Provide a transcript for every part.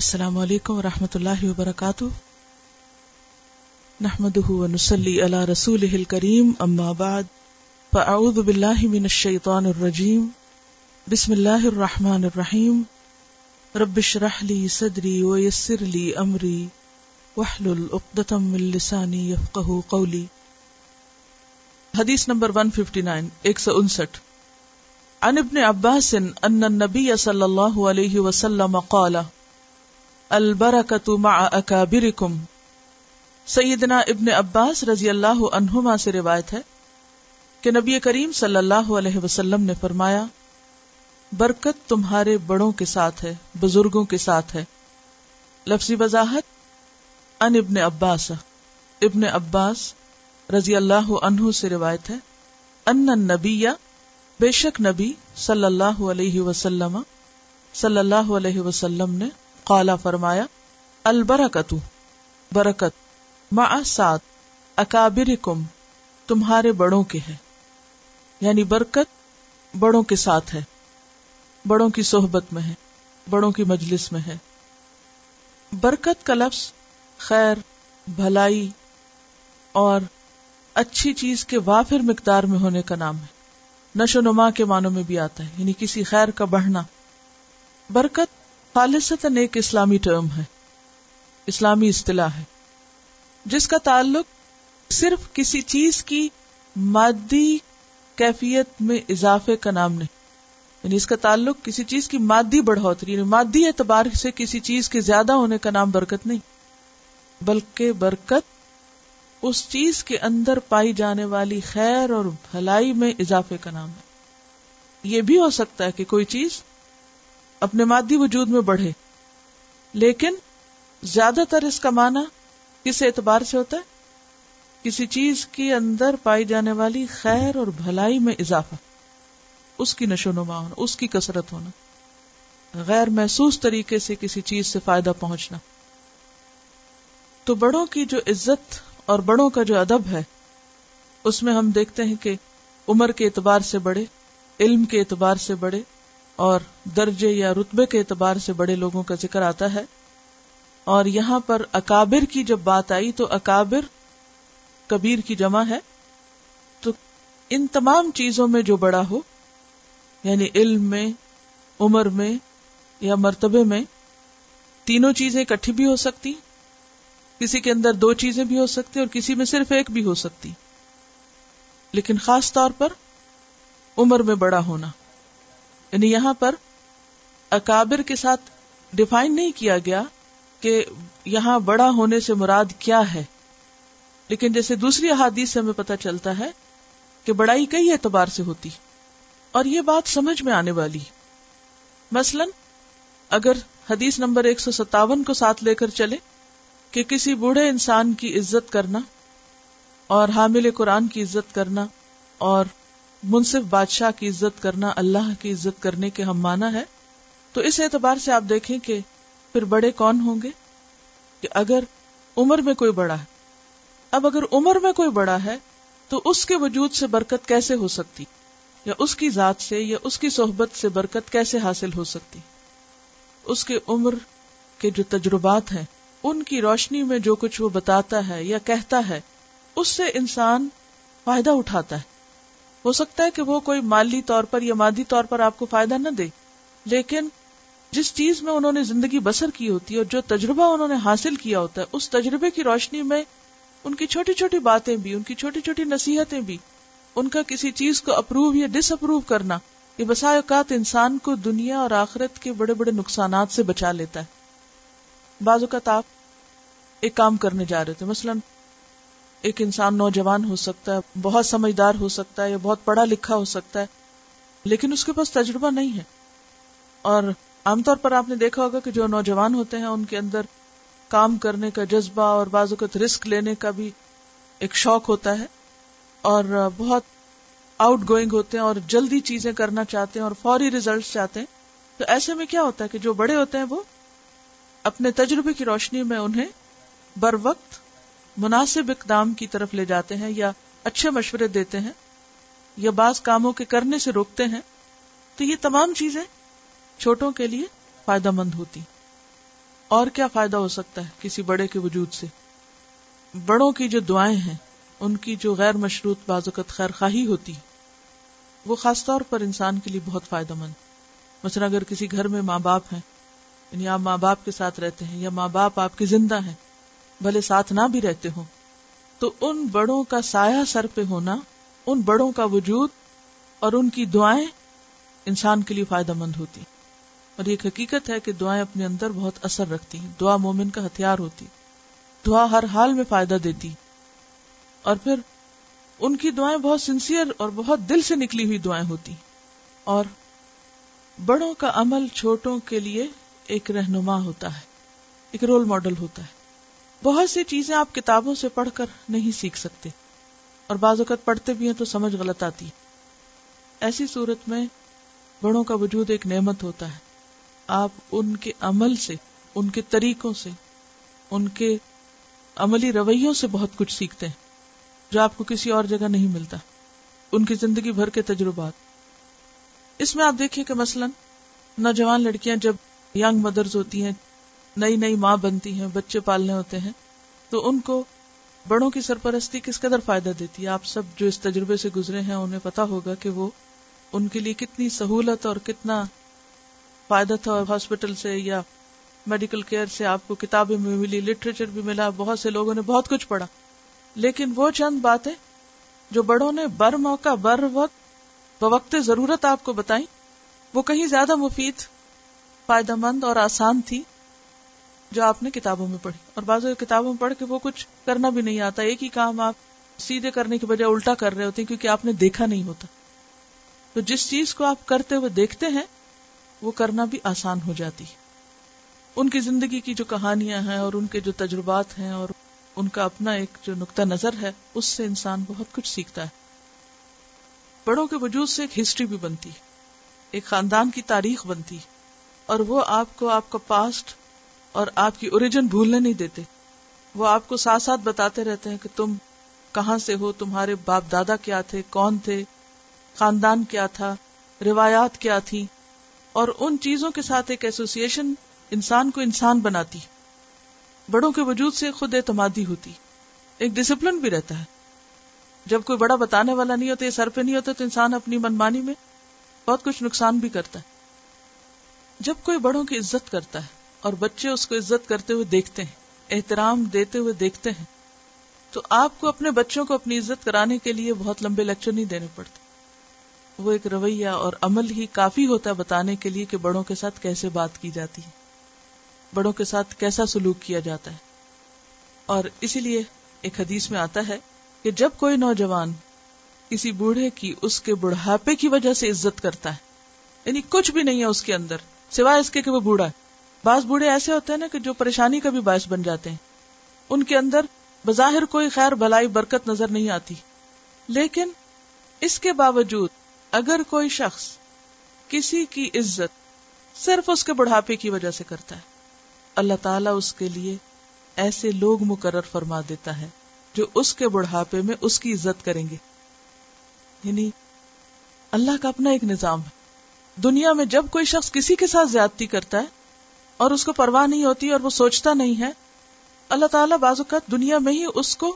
السلام علیکم و رحمۃ اللہ وبرکاتہ نحمد نسلی رسول کریم بعد فاعوذ من الرجیم بسم اللہ الرحیم صدری امری قولی حدیث نمبر 159 ان ابن عباس صلی اللہ علیہ وسلم قال اکابرکم سیدنا ابن عباس رضی اللہ عنہما سے روایت ہے کہ نبی کریم صلی اللہ علیہ وسلم نے فرمایا برکت تمہارے بڑوں کے ساتھ ہے بزرگوں کے ساتھ ہے لفظی وضاحت ان ابن عباس ابن عباس رضی اللہ عنہ سے روایت ہے ان نبی بے شک نبی صلی اللہ علیہ وسلم صلی اللہ علیہ وسلم نے فرمایا البرکت برکت ماسات سات کم تمہارے بڑوں کے ہے یعنی برکت بڑوں کے ساتھ ہے ہے بڑوں بڑوں کی کی صحبت میں مجلس میں ہے برکت کا لفظ خیر بھلائی اور اچھی چیز کے وافر مقدار میں ہونے کا نام ہے نشو نما کے معنوں میں بھی آتا ہے یعنی کسی خیر کا بڑھنا برکت ایک اسلامی ٹرم ہے اسلامی اصطلاح ہے جس کا تعلق صرف کسی چیز کی مادی کیفیت میں اضافے کا نام نہیں یعنی اس کا تعلق کسی چیز کی مادی بڑھوتری یعنی مادی اعتبار سے کسی چیز کے زیادہ ہونے کا نام برکت نہیں بلکہ برکت اس چیز کے اندر پائی جانے والی خیر اور بھلائی میں اضافے کا نام ہے یہ بھی ہو سکتا ہے کہ کوئی چیز اپنے مادی وجود میں بڑھے لیکن زیادہ تر اس کا معنی کس اعتبار سے ہوتا ہے کسی چیز کے اندر پائی جانے والی خیر اور بھلائی میں اضافہ اس کی نشو نما ہونا اس کی کثرت ہونا غیر محسوس طریقے سے کسی چیز سے فائدہ پہنچنا تو بڑوں کی جو عزت اور بڑوں کا جو ادب ہے اس میں ہم دیکھتے ہیں کہ عمر کے اعتبار سے بڑے علم کے اعتبار سے بڑے اور درجے یا رتبے کے اعتبار سے بڑے لوگوں کا ذکر آتا ہے اور یہاں پر اکابر کی جب بات آئی تو اکابر کبیر کی جمع ہے تو ان تمام چیزوں میں جو بڑا ہو یعنی علم میں عمر میں یا مرتبے میں تینوں چیزیں اکٹھی بھی ہو سکتی کسی کے اندر دو چیزیں بھی ہو سکتی اور کسی میں صرف ایک بھی ہو سکتی لیکن خاص طور پر عمر میں بڑا ہونا یعنی یہاں پر اکابر کے ساتھ ڈیفائن نہیں کیا گیا کہ یہاں بڑا ہونے سے مراد کیا ہے لیکن جیسے دوسری احادیث سے ہمیں پتہ چلتا ہے کہ بڑائی کئی اعتبار سے ہوتی اور یہ بات سمجھ میں آنے والی مثلا اگر حدیث نمبر ایک سو ستاون کو ساتھ لے کر چلے کہ کسی بوڑھے انسان کی عزت کرنا اور حامل قرآن کی عزت کرنا اور منصف بادشاہ کی عزت کرنا اللہ کی عزت کرنے کے ہم مانا ہے تو اس اعتبار سے آپ دیکھیں کہ پھر بڑے کون ہوں گے کہ اگر عمر میں کوئی بڑا ہے اب اگر عمر میں کوئی بڑا ہے تو اس کے وجود سے برکت کیسے ہو سکتی یا اس کی ذات سے یا اس کی صحبت سے برکت کیسے حاصل ہو سکتی اس کے عمر کے جو تجربات ہیں ان کی روشنی میں جو کچھ وہ بتاتا ہے یا کہتا ہے اس سے انسان فائدہ اٹھاتا ہے ہو سکتا ہے کہ وہ کوئی مالی طور پر یا مادی طور پر آپ کو فائدہ نہ دے لیکن جس چیز میں انہوں نے زندگی بسر کی ہوتی ہے اور جو تجربہ انہوں نے حاصل کیا ہوتا ہے اس تجربے کی روشنی میں ان کی چھوٹی چھوٹی باتیں بھی ان کی چھوٹی چھوٹی نصیحتیں بھی ان کا کسی چیز کو اپروو یا ڈس اپروو کرنا یہ بسا اوقات انسان کو دنیا اور آخرت کے بڑے بڑے نقصانات سے بچا لیتا ہے بعض اوقات آپ ایک کام کرنے جا رہے تھے مثلاً ایک انسان نوجوان ہو سکتا ہے بہت سمجھدار ہو سکتا ہے یا بہت پڑھا لکھا ہو سکتا ہے لیکن اس کے پاس تجربہ نہیں ہے اور عام طور پر آپ نے دیکھا ہوگا کہ جو نوجوان ہوتے ہیں ان کے اندر کام کرنے کا جذبہ اور بعض اوقات رسک لینے کا بھی ایک شوق ہوتا ہے اور بہت آؤٹ گوئنگ ہوتے ہیں اور جلدی چیزیں کرنا چاہتے ہیں اور فوری ریزلٹ چاہتے ہیں تو ایسے میں کیا ہوتا ہے کہ جو بڑے ہوتے ہیں وہ اپنے تجربے کی روشنی میں انہیں بر وقت مناسب اقدام کی طرف لے جاتے ہیں یا اچھے مشورے دیتے ہیں یا بعض کاموں کے کرنے سے روکتے ہیں تو یہ تمام چیزیں چھوٹوں کے لیے فائدہ مند ہوتی اور کیا فائدہ ہو سکتا ہے کسی بڑے کے وجود سے بڑوں کی جو دعائیں ہیں ان کی جو غیر مشروط بازوقت خیر خواہی ہوتی وہ خاص طور پر انسان کے لیے بہت فائدہ مند مثلا اگر کسی گھر میں ماں باپ ہیں یعنی آپ ماں باپ کے ساتھ رہتے ہیں یا ماں باپ آپ کے زندہ ہیں بھلے ساتھ نہ بھی رہتے ہوں تو ان بڑوں کا سایہ سر پہ ہونا ان بڑوں کا وجود اور ان کی دعائیں انسان کے لیے فائدہ مند ہوتی اور ایک حقیقت ہے کہ دعائیں اپنے اندر بہت اثر رکھتی ہیں دعا مومن کا ہتھیار ہوتی دعا ہر حال میں فائدہ دیتی اور پھر ان کی دعائیں بہت سنسیئر اور بہت دل سے نکلی ہوئی دعائیں ہوتی اور بڑوں کا عمل چھوٹوں کے لیے ایک رہنما ہوتا ہے ایک رول ماڈل ہوتا ہے بہت سی چیزیں آپ کتابوں سے پڑھ کر نہیں سیکھ سکتے اور بعض اوقات پڑھتے بھی ہیں تو سمجھ غلط آتی ایسی صورت میں بڑوں کا وجود ایک نعمت ہوتا ہے آپ ان کے عمل سے ان کے طریقوں سے ان کے عملی رویوں سے بہت کچھ سیکھتے ہیں جو آپ کو کسی اور جگہ نہیں ملتا ان کی زندگی بھر کے تجربات اس میں آپ دیکھیں کہ مثلا نوجوان لڑکیاں جب ینگ مدرز ہوتی ہیں نئی نئی ماں بنتی ہیں بچے پالنے ہوتے ہیں تو ان کو بڑوں کی سرپرستی کس قدر فائدہ دیتی ہے آپ سب جو اس تجربے سے گزرے ہیں انہیں پتا ہوگا کہ وہ ان کے لیے کتنی سہولت اور کتنا فائدہ تھا ہاسپٹل سے یا میڈیکل کیئر سے آپ کو کتابیں بھی ملی لٹریچر بھی ملا بہت سے لوگوں نے بہت کچھ پڑھا لیکن وہ چند باتیں جو بڑوں نے بر موقع بر وقت بوقت ضرورت آپ کو بتائی وہ کہیں زیادہ مفید فائدہ مند اور آسان تھی جو آپ نے کتابوں میں پڑھی اور بعض کتابوں میں پڑھ کے وہ کچھ کرنا بھی نہیں آتا ایک ہی کام آپ سیدھے کرنے کی بجائے الٹا کر رہے ہوتے ہیں کیونکہ آپ نے دیکھا نہیں ہوتا تو جس چیز کو آپ کرتے ہوئے دیکھتے ہیں وہ کرنا بھی آسان ہو جاتی ہے ان کی زندگی کی جو کہانیاں ہیں اور ان کے جو تجربات ہیں اور ان کا اپنا ایک جو نقطہ نظر ہے اس سے انسان بہت کچھ سیکھتا ہے بڑوں کے وجود سے ایک ہسٹری بھی بنتی ایک خاندان کی تاریخ بنتی اور وہ آپ کو آپ کا پاسٹ اور آپ کی اوریجن بھولنے نہیں دیتے وہ آپ کو ساتھ ساتھ بتاتے رہتے ہیں کہ تم کہاں سے ہو تمہارے باپ دادا کیا تھے کون تھے خاندان کیا تھا روایات کیا تھی اور ان چیزوں کے ساتھ ایک ایسوسیشن انسان کو انسان بناتی بڑوں کے وجود سے خود اعتمادی ہوتی ایک ڈسپلن بھی رہتا ہے جب کوئی بڑا بتانے والا نہیں ہوتا یہ سر پہ نہیں ہوتا تو انسان اپنی منمانی میں بہت کچھ نقصان بھی کرتا ہے جب کوئی بڑوں کی عزت کرتا ہے اور بچے اس کو عزت کرتے ہوئے دیکھتے ہیں احترام دیتے ہوئے دیکھتے ہیں تو آپ کو اپنے بچوں کو اپنی عزت کرانے کے لیے بہت لمبے لیکچر نہیں دینے پڑتے وہ ایک رویہ اور عمل ہی کافی ہوتا ہے بتانے کے لیے کہ بڑوں کے ساتھ کیسے بات کی جاتی ہے بڑوں کے ساتھ کیسا سلوک کیا جاتا ہے اور اسی لیے ایک حدیث میں آتا ہے کہ جب کوئی نوجوان کسی بوڑھے کی اس کے بڑھاپے کی وجہ سے عزت کرتا ہے یعنی کچھ بھی نہیں ہے اس کے اندر سوائے اس کے کہ وہ بوڑھا ہے بعض بوڑھے ایسے ہوتے ہیں نا کہ جو پریشانی کا بھی باعث بن جاتے ہیں ان کے اندر بظاہر کوئی خیر بھلائی برکت نظر نہیں آتی لیکن اس کے باوجود اگر کوئی شخص کسی کی عزت صرف اس کے بڑھاپے کی وجہ سے کرتا ہے اللہ تعالیٰ اس کے لیے ایسے لوگ مقرر فرما دیتا ہے جو اس کے بڑھاپے میں اس کی عزت کریں گے یعنی اللہ کا اپنا ایک نظام ہے دنیا میں جب کوئی شخص کسی کے ساتھ زیادتی کرتا ہے اور اس کو پرواہ نہیں ہوتی اور وہ سوچتا نہیں ہے اللہ تعالیٰ بعض اوقات دنیا میں ہی اس کو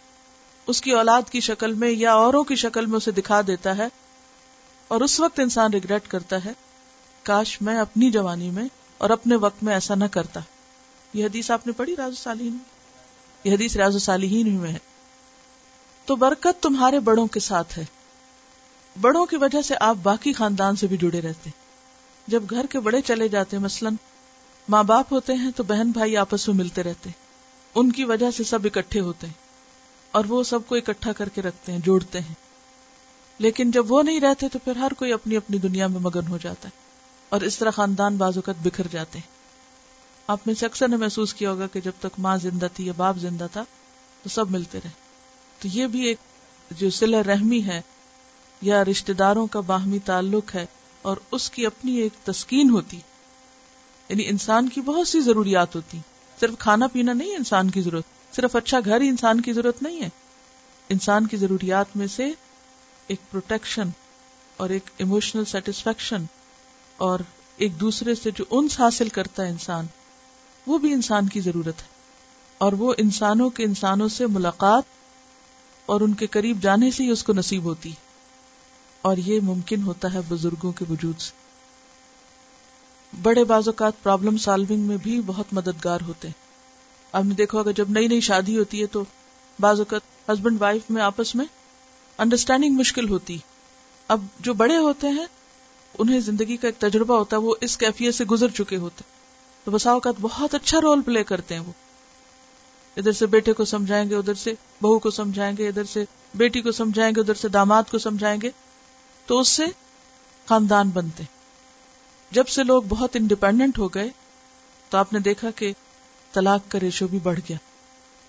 اس کی اولاد کی شکل میں یا اوروں کی شکل میں اسے دکھا دیتا ہے ہے اور اس وقت انسان ریگریٹ کرتا کاش میں اپنی جوانی میں اور اپنے وقت میں ایسا نہ کرتا یہ حدیث آپ نے پڑھی راز سالین یہ حدیث راز سالین میں ہے تو برکت تمہارے بڑوں کے ساتھ ہے بڑوں کی وجہ سے آپ باقی خاندان سے بھی جڑے رہتے جب گھر کے بڑے چلے جاتے مثلاً ماں باپ ہوتے ہیں تو بہن بھائی آپس میں ملتے رہتے ہیں ان کی وجہ سے سب اکٹھے ہوتے ہیں اور وہ سب کو اکٹھا کر کے رکھتے ہیں جوڑتے ہیں لیکن جب وہ نہیں رہتے تو پھر ہر کوئی اپنی اپنی دنیا میں مگن ہو جاتا ہے اور اس طرح خاندان بعض اوقات بکھر جاتے ہیں آپ میں سے اکثر نے محسوس کیا ہوگا کہ جب تک ماں زندہ تھی یا باپ زندہ تھا تو سب ملتے رہے تو یہ بھی ایک جو سل رحمی ہے یا رشتے داروں کا باہمی تعلق ہے اور اس کی اپنی ایک تسکین ہوتی ہے یعنی انسان کی بہت سی ضروریات ہوتی صرف کھانا پینا نہیں انسان کی ضرورت صرف اچھا گھر ہی انسان کی ضرورت نہیں ہے انسان کی ضروریات میں سے ایک پروٹیکشن اور ایک ایموشنل سیٹسفیکشن اور ایک دوسرے سے جو انس حاصل کرتا ہے انسان وہ بھی انسان کی ضرورت ہے اور وہ انسانوں کے انسانوں سے ملاقات اور ان کے قریب جانے سے ہی اس کو نصیب ہوتی اور یہ ممکن ہوتا ہے بزرگوں کے وجود سے بڑے بعض اوقات پرابلم سالونگ میں بھی بہت مددگار ہوتے ہیں آپ نے دیکھا اگر جب نئی نئی شادی ہوتی ہے تو بعض اوقات ہسبینڈ وائف میں آپس میں انڈرسٹینڈنگ مشکل ہوتی اب جو بڑے ہوتے ہیں انہیں زندگی کا ایک تجربہ ہوتا ہے وہ اس کیفیت سے گزر چکے ہوتے تو بسا اوقات بہت اچھا رول پلے کرتے ہیں وہ ادھر سے بیٹے کو سمجھائیں گے ادھر سے بہو کو سمجھائیں گے ادھر سے بیٹی کو سمجھائیں گے ادھر سے داماد کو سمجھائیں گے تو اس سے خاندان بنتے ہیں جب سے لوگ بہت انڈیپینڈنٹ ہو گئے تو آپ نے دیکھا کہ طلاق کا ریشو بھی بڑھ گیا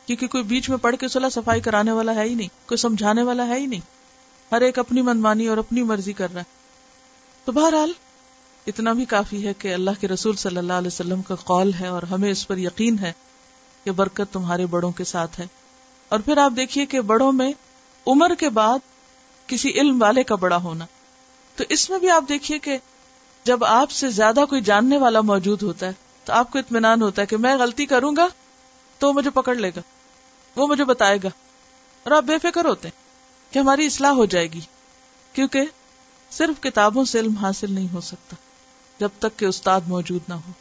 کیونکہ کوئی بیچ میں پڑھ کے صلاح سفائی کرانے والا ہے ہی نہیں کوئی سمجھانے والا ہے ہی نہیں ہر ایک اپنی منمانی اور اپنی مرضی کر رہا ہے تو بہرحال اتنا بھی کافی ہے کہ اللہ کے رسول صلی اللہ علیہ وسلم کا قول ہے اور ہمیں اس پر یقین ہے کہ برکت تمہارے بڑوں کے ساتھ ہے اور پھر آپ دیکھیے کہ بڑوں میں عمر کے بعد کسی علم والے کا بڑا ہونا تو اس میں بھی آپ دیکھیے کہ جب آپ سے زیادہ کوئی جاننے والا موجود ہوتا ہے تو آپ کو اطمینان ہوتا ہے کہ میں غلطی کروں گا تو مجھے پکڑ لے گا وہ مجھے بتائے گا اور آپ بے فکر ہوتے ہیں کہ ہماری اصلاح ہو جائے گی کیونکہ صرف کتابوں سے علم حاصل نہیں ہو سکتا جب تک کہ استاد موجود نہ ہو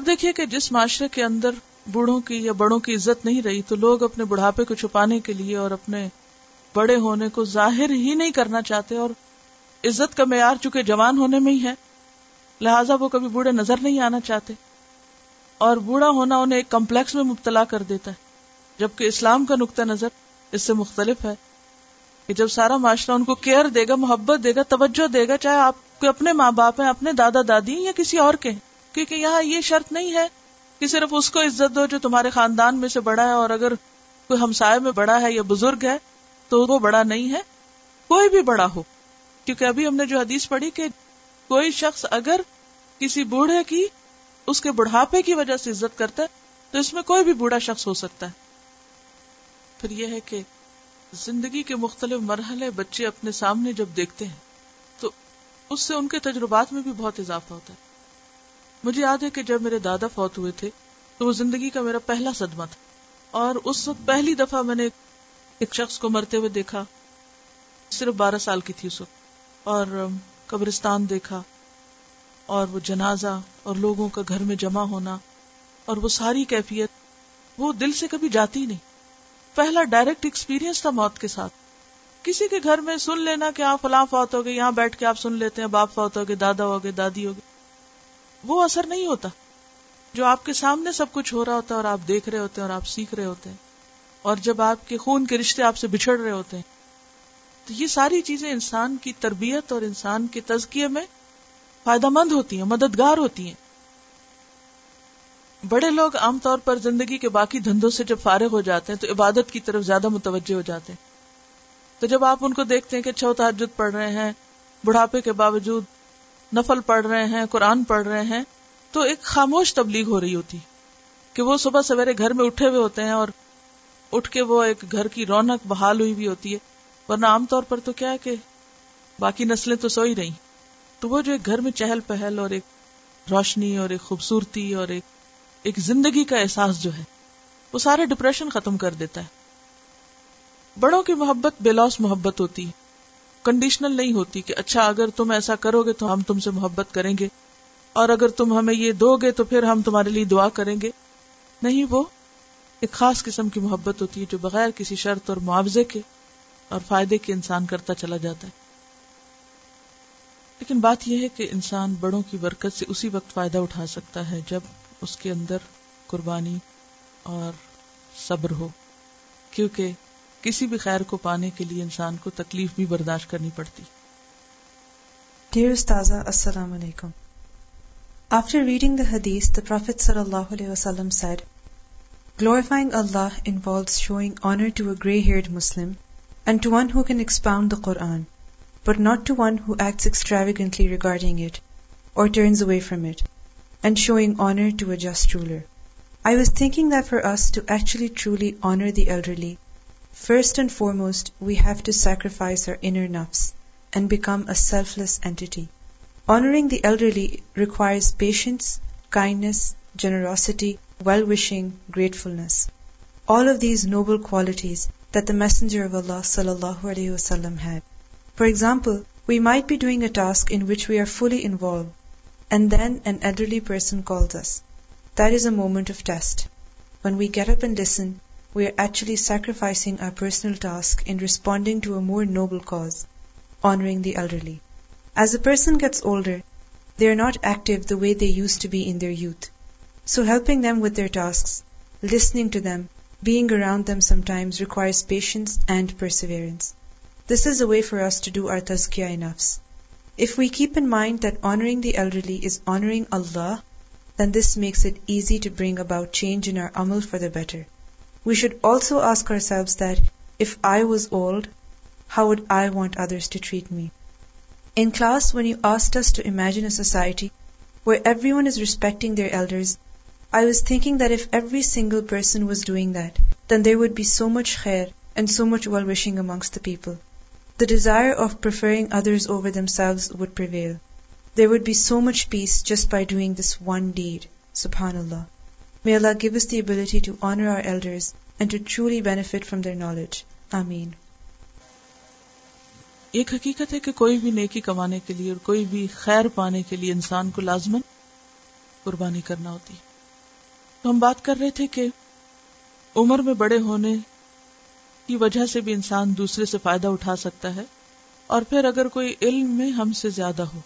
اب دیکھیے کہ جس معاشرے کے اندر بوڑھوں کی یا بڑوں کی عزت نہیں رہی تو لوگ اپنے بڑھاپے کو چھپانے کے لیے اور اپنے بڑے ہونے کو ظاہر ہی نہیں کرنا چاہتے اور عزت کا معیار چونکہ جوان ہونے میں ہی ہے لہٰذا وہ کبھی بوڑھے نظر نہیں آنا چاہتے اور بوڑھا ہونا انہیں ایک کمپلیکس میں مبتلا کر دیتا ہے جبکہ اسلام کا نقطۂ نظر اس سے مختلف ہے کہ جب سارا معاشرہ ان کو کیئر دے گا محبت دے گا توجہ دے گا چاہے آپ کے اپنے ماں باپ ہیں اپنے دادا دادی یا کسی اور کے ہیں کیونکہ یہاں یہ شرط نہیں ہے کہ صرف اس کو عزت دو جو تمہارے خاندان میں سے بڑا ہے اور اگر کوئی ہمسائے میں بڑا ہے یا بزرگ ہے تو وہ بڑا نہیں ہے کوئی بھی بڑا ہو کیونکہ ابھی ہم نے جو حدیث پڑھی کہ کوئی شخص اگر کسی بوڑھے کی اس کے بڑھاپے کی وجہ سے عزت کرتا ہے تو اس میں کوئی بھی بوڑھا شخص ہو سکتا ہے پھر یہ ہے کہ زندگی کے مختلف مرحلے بچے اپنے سامنے جب دیکھتے ہیں تو اس سے ان کے تجربات میں بھی بہت اضافہ ہوتا ہے مجھے یاد ہے کہ جب میرے دادا فوت ہوئے تھے تو وہ زندگی کا میرا پہلا صدمہ تھا اور اس وقت پہلی دفعہ میں نے ایک شخص کو مرتے ہوئے دیکھا صرف بارہ سال کی تھی اس وقت اور قبرستان دیکھا اور وہ جنازہ اور لوگوں کا گھر میں جمع ہونا اور وہ ساری کیفیت وہ دل سے کبھی جاتی نہیں پہلا ڈائریکٹ ایکسپیرینس تھا موت کے ساتھ کسی کے گھر میں سن لینا کہ آپ فلاں فوت ہو گئے یہاں بیٹھ کے آپ سن لیتے ہیں باپ فوت ہو گئے دادا ہو گئے دادی ہو گئے وہ اثر نہیں ہوتا جو آپ کے سامنے سب کچھ ہو رہا ہوتا ہے اور آپ دیکھ رہے ہوتے ہیں اور آپ سیکھ رہے ہوتے ہیں اور جب آپ کے خون کے رشتے آپ سے بچھڑ رہے ہوتے ہیں تو یہ ساری چیزیں انسان کی تربیت اور انسان کے تزکیے میں فائدہ مند ہوتی ہیں مددگار ہوتی ہیں بڑے لوگ عام طور پر زندگی کے باقی دھندوں سے جب فارغ ہو جاتے ہیں تو عبادت کی طرف زیادہ متوجہ ہو جاتے ہیں تو جب آپ ان کو دیکھتے ہیں کہ چھو تحجد پڑھ رہے ہیں بڑھاپے کے باوجود نفل پڑھ رہے ہیں قرآن پڑھ رہے ہیں تو ایک خاموش تبلیغ ہو رہی ہوتی کہ وہ صبح سویرے گھر میں اٹھے ہوئے ہوتے ہیں اور اٹھ کے وہ ایک گھر کی رونق بحال ہوئی بھی ہوتی ہے ورنہ عام طور پر تو کیا ہے کہ باقی نسلیں تو سو ہی رہی تو وہ جو ایک گھر میں چہل پہل اور ایک روشنی اور ایک خوبصورتی اور ایک ایک زندگی کا احساس جو ہے وہ سارے ڈپریشن ختم کر دیتا ہے بڑوں کی محبت بے لوس محبت ہوتی ہے کنڈیشنل نہیں ہوتی کہ اچھا اگر تم ایسا کرو گے تو ہم تم سے محبت کریں گے اور اگر تم ہمیں یہ دو گے تو پھر ہم تمہارے لیے دعا کریں گے نہیں وہ ایک خاص قسم کی محبت ہوتی ہے جو بغیر کسی شرط اور معاوضے کے اور فائدے کے انسان کرتا چلا جاتا ہے لیکن بات یہ ہے کہ انسان بڑوں کی برکت سے اسی وقت فائدہ اٹھا سکتا ہے جب اس کے اندر قربانی اور صبر ہو کیونکہ کسی بھی خیر کو پانے کے لیے انسان کو تکلیف بھی برداشت کرنی پڑتی استاذہ السلام علیکم آفٹر ریڈنگ دا حدیث دا پروفیٹ صلی اللہ علیہ وسلم said glorifying Allah involves showing honour to a grey haired Muslim and to one who can expound the Qur'an, but not to one who acts extravagantly regarding it or turns away from it, and showing honor to a just ruler. I was thinking that for us to actually truly honor the elderly, first and foremost, we have to sacrifice our inner nafs and become a selfless entity. Honoring the elderly requires patience, kindness, generosity, well-wishing, gratefulness. All of these noble qualities the messenger will for example we might befriend then and elderly persons there is a moment of test when we can helpfully sacrificing our personal responding honouring the elderly as a person gets older they are not active the way they used to be in their youth so helping them with their task listening to them being around them sometimes requires patience and perseverance. This is a way for us to do our tazkiyah nafs. If we keep in mind that honoring the elderly is honoring Allah, then this makes it easy to bring about change in our amal for the better. We should also ask ourselves that, if I was old, how would I want others to treat me? In class, when you asked us to imagine a society where everyone is respecting their elders I was thinking that if every single person was doing that then there would be so much خیر and so much well wishing amongst the people the desire of preferring others over themselves would prevail there would be so much peace just by doing this one deed سبحان اللہ may Allah give us the ability to honour our elders and to truly benefit from their knowledge آمین ایک حقیقت ہے کہ کوئی بھی نیکی کمانے کے لیے اور کوئی بھی خیر پانے کے لیے انسان کو لازمن قربانی کرنا ہوتی ہے تو ہم بات کر رہے تھے کہ عمر میں بڑے ہونے کی وجہ سے بھی انسان دوسرے سے فائدہ اٹھا سکتا ہے اور پھر اگر کوئی علم میں ہم سے زیادہ ہو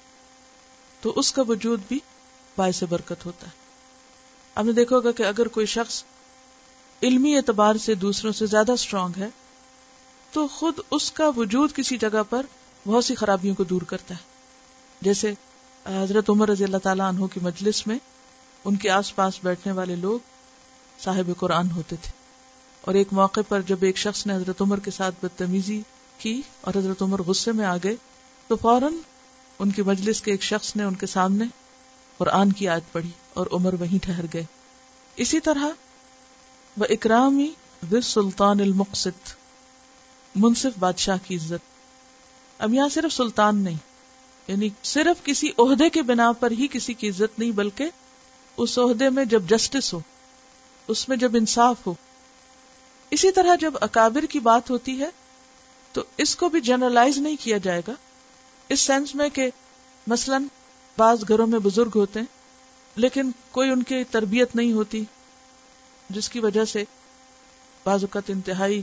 تو اس کا وجود بھی باعث برکت ہوتا ہے اب نے دیکھو گا کہ اگر کوئی شخص علمی اعتبار سے دوسروں سے زیادہ اسٹرانگ ہے تو خود اس کا وجود کسی جگہ پر بہت سی خرابیوں کو دور کرتا ہے جیسے حضرت عمر رضی اللہ تعالیٰ عنہ کی مجلس میں ان کے آس پاس بیٹھنے والے لوگ صاحب قرآن ہوتے تھے اور ایک موقع پر جب ایک شخص نے حضرت عمر کے ساتھ بدتمیزی کی اور حضرت عمر غصے میں آ گئے تو فوراً ان کی مجلس کے ایک شخص نے ان کے سامنے قرآن کی آیت پڑھی اور عمر وہیں ٹھہر گئے اسی طرح وہ اکرامی و سلطان المقصد منصف بادشاہ کی عزت امیا صرف سلطان نہیں یعنی صرف کسی عہدے کے بنا پر ہی کسی کی عزت نہیں بلکہ اس عہدے میں جب جسٹس ہو اس میں جب انصاف ہو اسی طرح جب اکابر کی بات ہوتی ہے تو اس کو بھی جنرلائز نہیں کیا جائے گا اس سینس میں کہ مثلا بعض گھروں میں بزرگ ہوتے ہیں لیکن کوئی ان کی تربیت نہیں ہوتی جس کی وجہ سے بعض اوقات انتہائی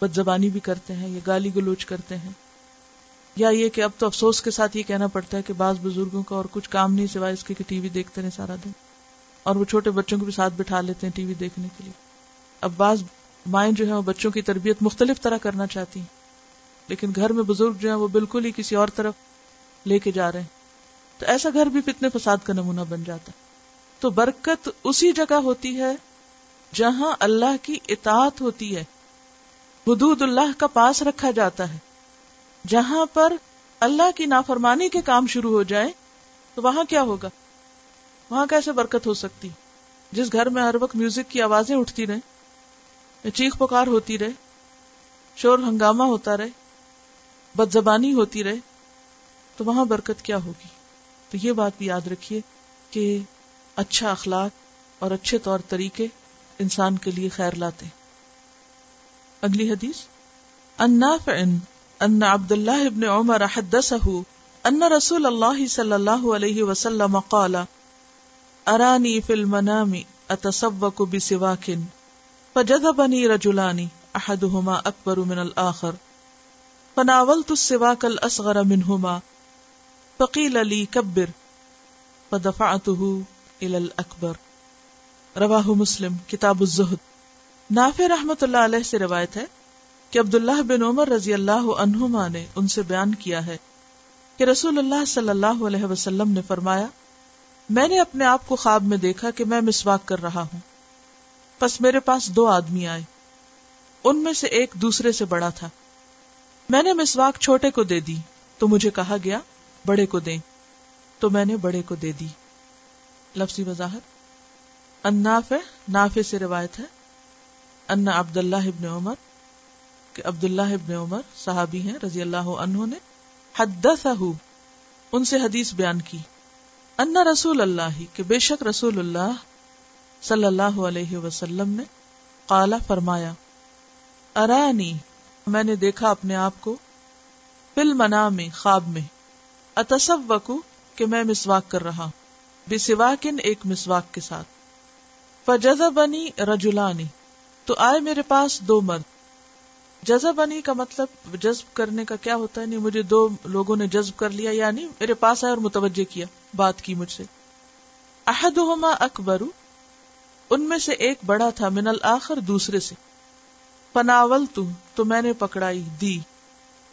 بد زبانی بھی کرتے ہیں یا گالی گلوچ کرتے ہیں یا یہ کہ اب تو افسوس کے ساتھ یہ کہنا پڑتا ہے کہ بعض بزرگوں کا اور کچھ کام نہیں سوائے اس کے کہ ٹی وی دیکھتے رہے سارا دن اور وہ چھوٹے بچوں کو بھی ساتھ بٹھا لیتے ہیں ٹی وی دیکھنے کے لیے اب بعض مائیں جو ہیں وہ بچوں کی تربیت مختلف طرح کرنا چاہتی ہیں لیکن گھر میں بزرگ جو ہیں وہ بالکل ہی کسی اور طرف لے کے جا رہے ہیں تو ایسا گھر بھی فتنے فساد کا نمونہ بن جاتا ہے تو برکت اسی جگہ ہوتی ہے جہاں اللہ کی اطاعت ہوتی ہے حدود اللہ کا پاس رکھا جاتا ہے جہاں پر اللہ کی نافرمانی کے کام شروع ہو جائے تو وہاں کیا ہوگا وہاں کیسے برکت ہو سکتی جس گھر میں ہر وقت میوزک کی آوازیں اٹھتی رہے چیخ پکار ہوتی رہے شور ہنگامہ ہوتا رہے بد زبانی ہوتی رہے تو وہاں برکت کیا ہوگی تو یہ بات بھی یاد رکھیے کہ اچھا اخلاق اور اچھے طور طریقے انسان کے لیے خیر لاتے اگلی حدیث ان ان عبد الله الله الله بن عمر حدثه رسول صلى عليه وسلم قال اراني في المنام اتسوق بسواك فجذبني رجلان احدهما اكبر من الاخر فناولت السواك الاصغر منهما فقيل لي كبر فدفعته الى الاكبر کبر مسلم کتاب نافع رحمت اللہ علیہ سے روایت ہے کہ عبداللہ بن عمر رضی اللہ عنہما نے ان سے بیان کیا ہے کہ رسول اللہ صلی اللہ علیہ وسلم نے فرمایا میں نے اپنے آپ کو خواب میں دیکھا کہ میں مسواک کر رہا ہوں بس میرے پاس دو آدمی آئے ان میں سے ایک دوسرے سے بڑا تھا میں نے مسواک چھوٹے کو دے دی تو مجھے کہا گیا بڑے کو دے تو میں نے بڑے کو دے دی لفظی وضاحت اناف نافے سے روایت ہے ابن عمر کہ عبد اللہ صحابی ہیں رضی اللہ عنہ نے ان سے حدیث بیان کی انا رسول اللہ کے بے شک رسول اللہ صلی اللہ علیہ وسلم نے فرمایا ارانی میں نے دیکھا اپنے آپ کو فل منا میں خواب میں کہ میں مسواک کر رہا بے سوا کن ایک مسواک کے ساتھ بنی رجولانی تو آئے میرے پاس دو مرد جذب انی کا مطلب جذب کرنے کا کیا ہوتا ہے نہیں مجھے دو لوگوں نے جذب کر لیا یعنی میرے پاس آئے اور متوجہ کیا بات کی مجھ سے ان میں سے ایک بڑا تھا من الآخر دوسرے سے پناول تو, میں نے پکڑائی دی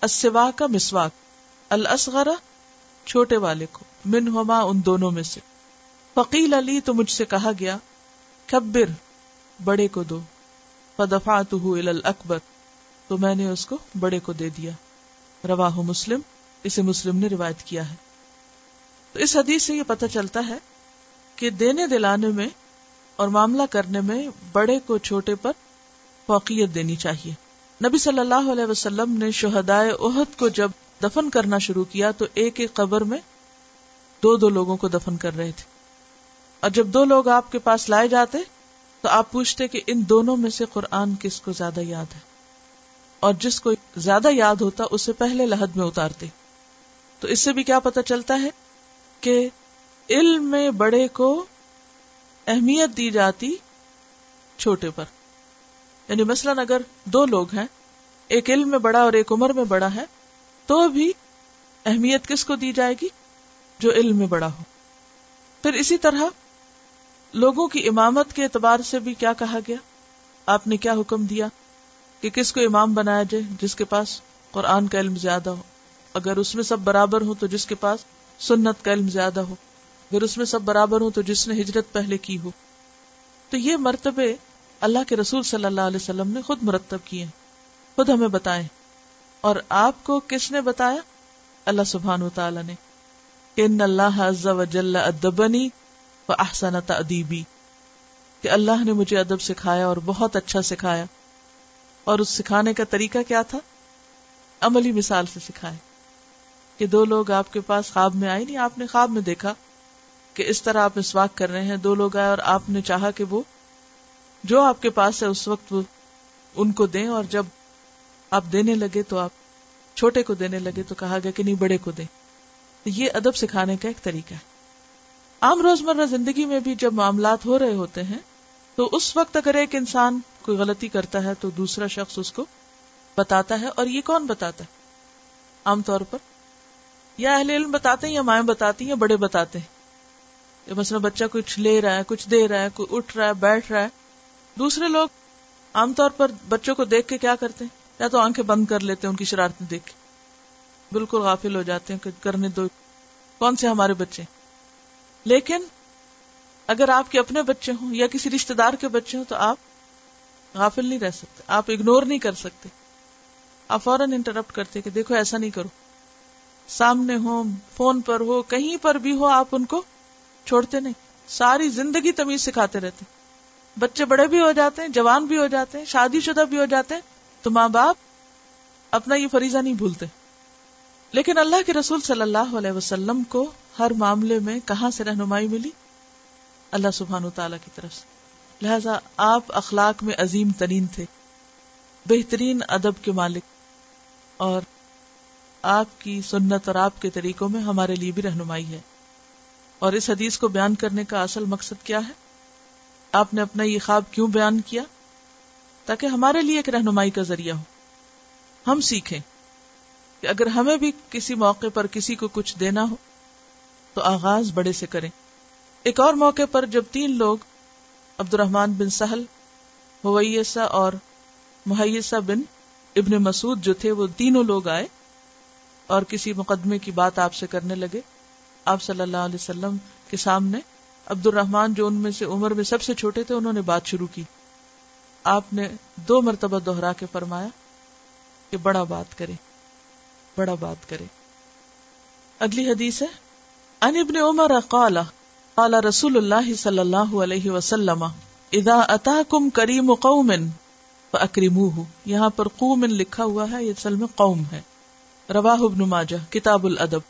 اسوا کا مسواک السغرا چھوٹے والے کو من ہوما ان دونوں میں سے فقیل علی تو مجھ سے کہا گیا کبر بڑے کو دو پدفا تو تو میں نے اس کو بڑے کو دے دیا روا مسلم اسے مسلم نے روایت کیا ہے تو اس حدیث سے یہ پتہ چلتا ہے کہ دینے دلانے میں اور معاملہ کرنے میں بڑے کو چھوٹے پر فوقیت دینی چاہیے نبی صلی اللہ علیہ وسلم نے شہدائے احد کو جب دفن کرنا شروع کیا تو ایک ایک قبر میں دو دو لوگوں کو دفن کر رہے تھے اور جب دو لوگ آپ کے پاس لائے جاتے تو آپ پوچھتے کہ ان دونوں میں سے قرآن کس کو زیادہ یاد ہے اور جس کو زیادہ یاد ہوتا اسے پہلے لہد میں اتارتے تو اس سے بھی کیا پتہ چلتا ہے کہ علم میں بڑے کو اہمیت دی جاتی چھوٹے پر یعنی مثلا اگر دو لوگ ہیں ایک علم میں بڑا اور ایک عمر میں بڑا ہے تو بھی اہمیت کس کو دی جائے گی جو علم میں بڑا ہو پھر اسی طرح لوگوں کی امامت کے اعتبار سے بھی کیا کہا گیا آپ نے کیا حکم دیا کہ کس کو امام بنایا جائے جس کے پاس قرآن کا علم زیادہ ہو اگر اس میں سب برابر ہو تو جس کے پاس سنت کا علم زیادہ ہو اگر اس میں سب برابر ہوں تو جس نے ہجرت پہلے کی ہو تو یہ مرتبے اللہ کے رسول صلی اللہ علیہ وسلم نے خود مرتب کیے خود ہمیں بتائے اور آپ کو کس نے بتایا اللہ سبحان و تعالی نے ان اللہ عز و و جل ادبنی احسن ادیبی کہ اللہ نے مجھے ادب سکھایا اور بہت اچھا سکھایا اور اس سکھانے کا طریقہ کیا تھا عملی مثال سے سکھائیں کہ دو لوگ آپ کے پاس خواب میں آئے نہیں آپ نے خواب میں دیکھا کہ اس طرح آپ مسواک کر رہے ہیں دو لوگ آئے اور آپ نے چاہا کہ وہ جو آپ کے پاس ہے اس وقت وہ ان کو دیں اور جب آپ دینے لگے تو آپ چھوٹے کو دینے لگے تو کہا گیا کہ نہیں بڑے کو دیں یہ ادب سکھانے کا ایک طریقہ ہے عام روزمرہ زندگی میں بھی جب معاملات ہو رہے ہوتے ہیں تو اس وقت اگر ایک انسان کوئی غلطی کرتا ہے تو دوسرا شخص اس کو بتاتا ہے اور یہ کون بتاتا ہے عام طور پر یا اہل علم بتاتے ہیں یا مائیں بتاتی ہیں یا بڑے بتاتے ہیں مثلا بچہ کچھ لے رہا ہے کچھ دے رہا ہے کوئی اٹھ رہا ہے بیٹھ رہا ہے دوسرے لوگ عام طور پر بچوں کو دیکھ کے کیا کرتے ہیں یا تو آنکھیں بند کر لیتے ہیں ان کی شرارتیں دیکھ کے بالکل غافل ہو جاتے ہیں کہ کرنے دو کون سے ہمارے بچے لیکن اگر آپ کے اپنے بچے ہوں یا کسی رشتے دار کے بچے ہوں تو آپ غافل نہیں رہ سکتے آپ اگنور نہیں کر سکتے آپ فوراً انٹرپٹ کرتے کہ دیکھو ایسا نہیں کرو سامنے ہو ہو ہو فون پر پر کہیں بھی آپ ان کو چھوڑتے نہیں ساری زندگی تمیز سکھاتے رہتے بچے بڑے بھی ہو جاتے ہیں جوان بھی ہو جاتے ہیں شادی شدہ بھی ہو جاتے ہیں تو ماں باپ اپنا یہ فریضہ نہیں بھولتے لیکن اللہ کے رسول صلی اللہ علیہ وسلم کو ہر معاملے میں کہاں سے رہنمائی ملی اللہ سبحان و تعالی کی طرف سے لہذا آپ اخلاق میں عظیم ترین تھے بہترین ادب کے مالک اور آپ کی سنت اور آپ کے طریقوں میں ہمارے لیے بھی رہنمائی ہے اور اس حدیث کو بیان کرنے کا اصل مقصد کیا ہے آپ نے اپنا یہ خواب کیوں بیان کیا تاکہ ہمارے لیے ایک رہنمائی کا ذریعہ ہو ہم سیکھیں کہ اگر ہمیں بھی کسی موقع پر کسی کو کچھ دینا ہو تو آغاز بڑے سے کریں ایک اور موقع پر جب تین لوگ عبد الرحمن بن سہل اور مہیسہ بن ابن مسعود جو تھے وہ تینوں لوگ آئے اور کسی مقدمے کی بات آپ سے کرنے لگے آپ صلی اللہ علیہ وسلم کے سامنے عبد الرحمن جو ان میں سے عمر میں سب سے چھوٹے تھے انہوں نے بات شروع کی آپ نے دو مرتبہ دوہرا کے فرمایا کہ بڑا بات کرے بڑا بات کرے اگلی حدیث ہے ان ابن عمر قال قال رسول اللہ صلی اللہ علیہ وسلم اذا اتاکم کریم قوم فاکرموه یہاں پر قوم لکھا ہوا ہے یہ اصل میں قوم ہے رواہ ابن ماجہ کتاب الادب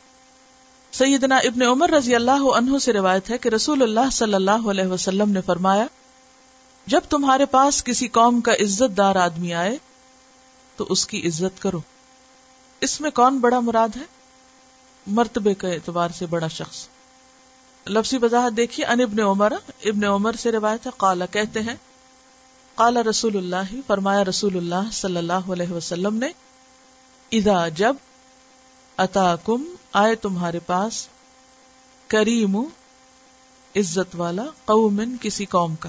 سیدنا ابن عمر رضی اللہ عنہ سے روایت ہے کہ رسول اللہ صلی اللہ علیہ وسلم نے فرمایا جب تمہارے پاس کسی قوم کا عزت دار آدمی آئے تو اس کی عزت کرو اس میں کون بڑا مراد ہے مرتبے کے اعتبار سے بڑا شخص لفظی وضاحت دیکھیے ان ابن عمر ابن عمر سے روایت ہے قالا کہتے ہیں قالا رسول اللہ فرمایا رسول اللہ صلی اللہ علیہ وسلم نے ادا جب اتا تمہارے پاس کریم عزت والا قومن کسی قوم کا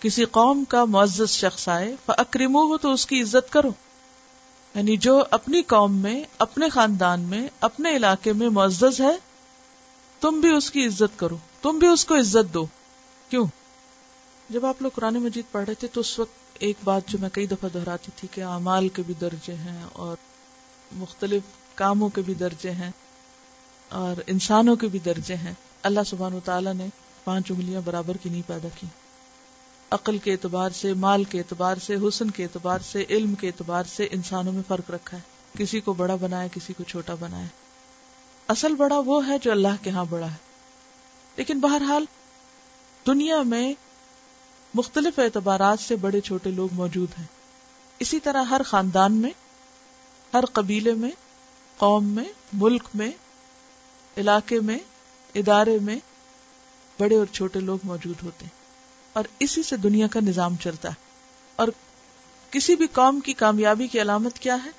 کسی قوم کا معزز شخص آئے اکریم ہو تو اس کی عزت کرو یعنی جو اپنی قوم میں اپنے خاندان میں اپنے علاقے میں معزز ہے تم بھی اس کی عزت کرو تم بھی اس کو عزت دو کیوں جب آپ لوگ قرآن مجید پڑھ رہے تھے تو اس وقت ایک بات جو میں کئی دفعہ دہراتی تھی کہ اعمال کے بھی درجے ہیں اور مختلف کاموں کے بھی درجے ہیں اور انسانوں کے بھی درجے ہیں اللہ سبحان و تعالیٰ نے پانچ انگلیاں برابر کی نہیں پیدا کی عقل کے اعتبار سے مال کے اعتبار سے حسن کے اعتبار سے علم کے اعتبار سے انسانوں میں فرق رکھا ہے کسی کو بڑا بنایا کسی کو چھوٹا بنایا اصل بڑا وہ ہے جو اللہ کے ہاں بڑا ہے لیکن بہرحال دنیا میں مختلف اعتبارات سے بڑے چھوٹے لوگ موجود ہیں اسی طرح ہر خاندان میں ہر قبیلے میں قوم میں ملک میں علاقے میں ادارے میں بڑے اور چھوٹے لوگ موجود ہوتے ہیں اور اسی سے دنیا کا نظام چلتا ہے اور کسی بھی قوم کی کامیابی کی علامت کیا ہے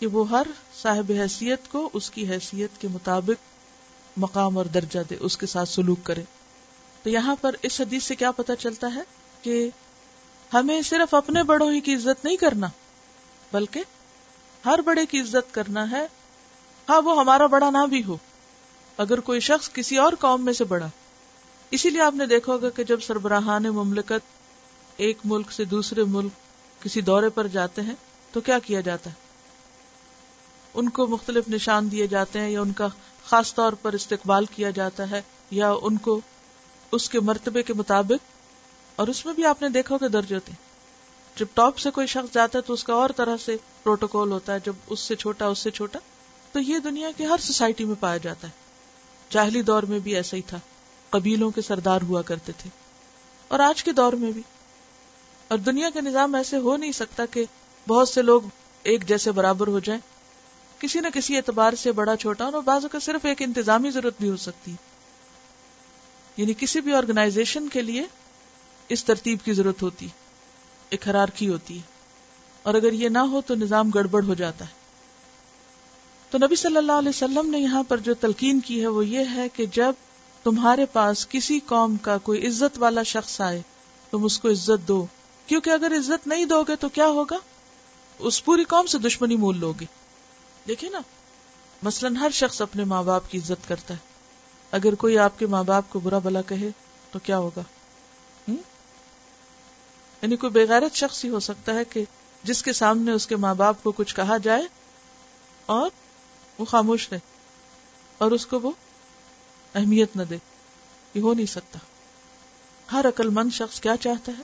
کہ وہ ہر صاحب حیثیت کو اس کی حیثیت کے مطابق مقام اور درجہ دے اس کے ساتھ سلوک کرے تو یہاں پر اس حدیث سے کیا پتا چلتا ہے کہ ہمیں صرف اپنے بڑوں ہی کی عزت نہیں کرنا بلکہ ہر بڑے کی عزت کرنا ہے ہاں وہ ہمارا بڑا نہ بھی ہو اگر کوئی شخص کسی اور قوم میں سے بڑا اسی لیے آپ نے دیکھا ہوگا کہ جب سربراہان مملکت ایک ملک سے دوسرے ملک کسی دورے پر جاتے ہیں تو کیا کیا جاتا ہے ان کو مختلف نشان دیے جاتے ہیں یا ان کا خاص طور پر استقبال کیا جاتا ہے یا ان کو اس کے مرتبے کے مطابق اور اس اس اس اس میں بھی آپ نے دیکھا کہ درج ہوتے ہیں جب جب ٹاپ سے سے سے سے کوئی شخص جاتا ہے ہے تو تو کا اور طرح پروٹوکول ہوتا چھوٹا چھوٹا یہ دنیا کی ہر سوسائٹی میں پایا جاتا ہے جاہلی دور میں بھی ایسا ہی تھا قبیلوں کے سردار ہوا کرتے تھے اور آج کے دور میں بھی اور دنیا کا نظام ایسے ہو نہیں سکتا کہ بہت سے لوگ ایک جیسے برابر ہو جائیں کسی نہ کسی اعتبار سے بڑا چھوٹا اور بعض کا صرف ایک انتظامی ضرورت بھی ہو سکتی یعنی کسی بھی آرگنائزیشن کے لیے اس ترتیب کی ضرورت ہوتی ایک ہوتی ہے اور اگر یہ نہ ہو تو نظام گڑبڑ ہو جاتا ہے تو نبی صلی اللہ علیہ وسلم نے یہاں پر جو تلقین کی ہے وہ یہ ہے کہ جب تمہارے پاس کسی قوم کا کوئی عزت والا شخص آئے تم اس کو عزت دو کیونکہ اگر عزت نہیں دو گے تو کیا ہوگا اس پوری قوم سے دشمنی مول لوگے گے دیکھیں نا مثلا ہر شخص اپنے ماں باپ کی عزت کرتا ہے اگر کوئی آپ کے ماں باپ کو برا بلا کہے تو کیا ہوگا یعنی کوئی بےغیرت شخص ہی ہو سکتا ہے کہ جس کے سامنے اس کے ماں باپ کو کچھ کہا جائے اور وہ خاموش رہے اور اس کو وہ اہمیت نہ دے یہ ہو نہیں سکتا ہر مند شخص کیا چاہتا ہے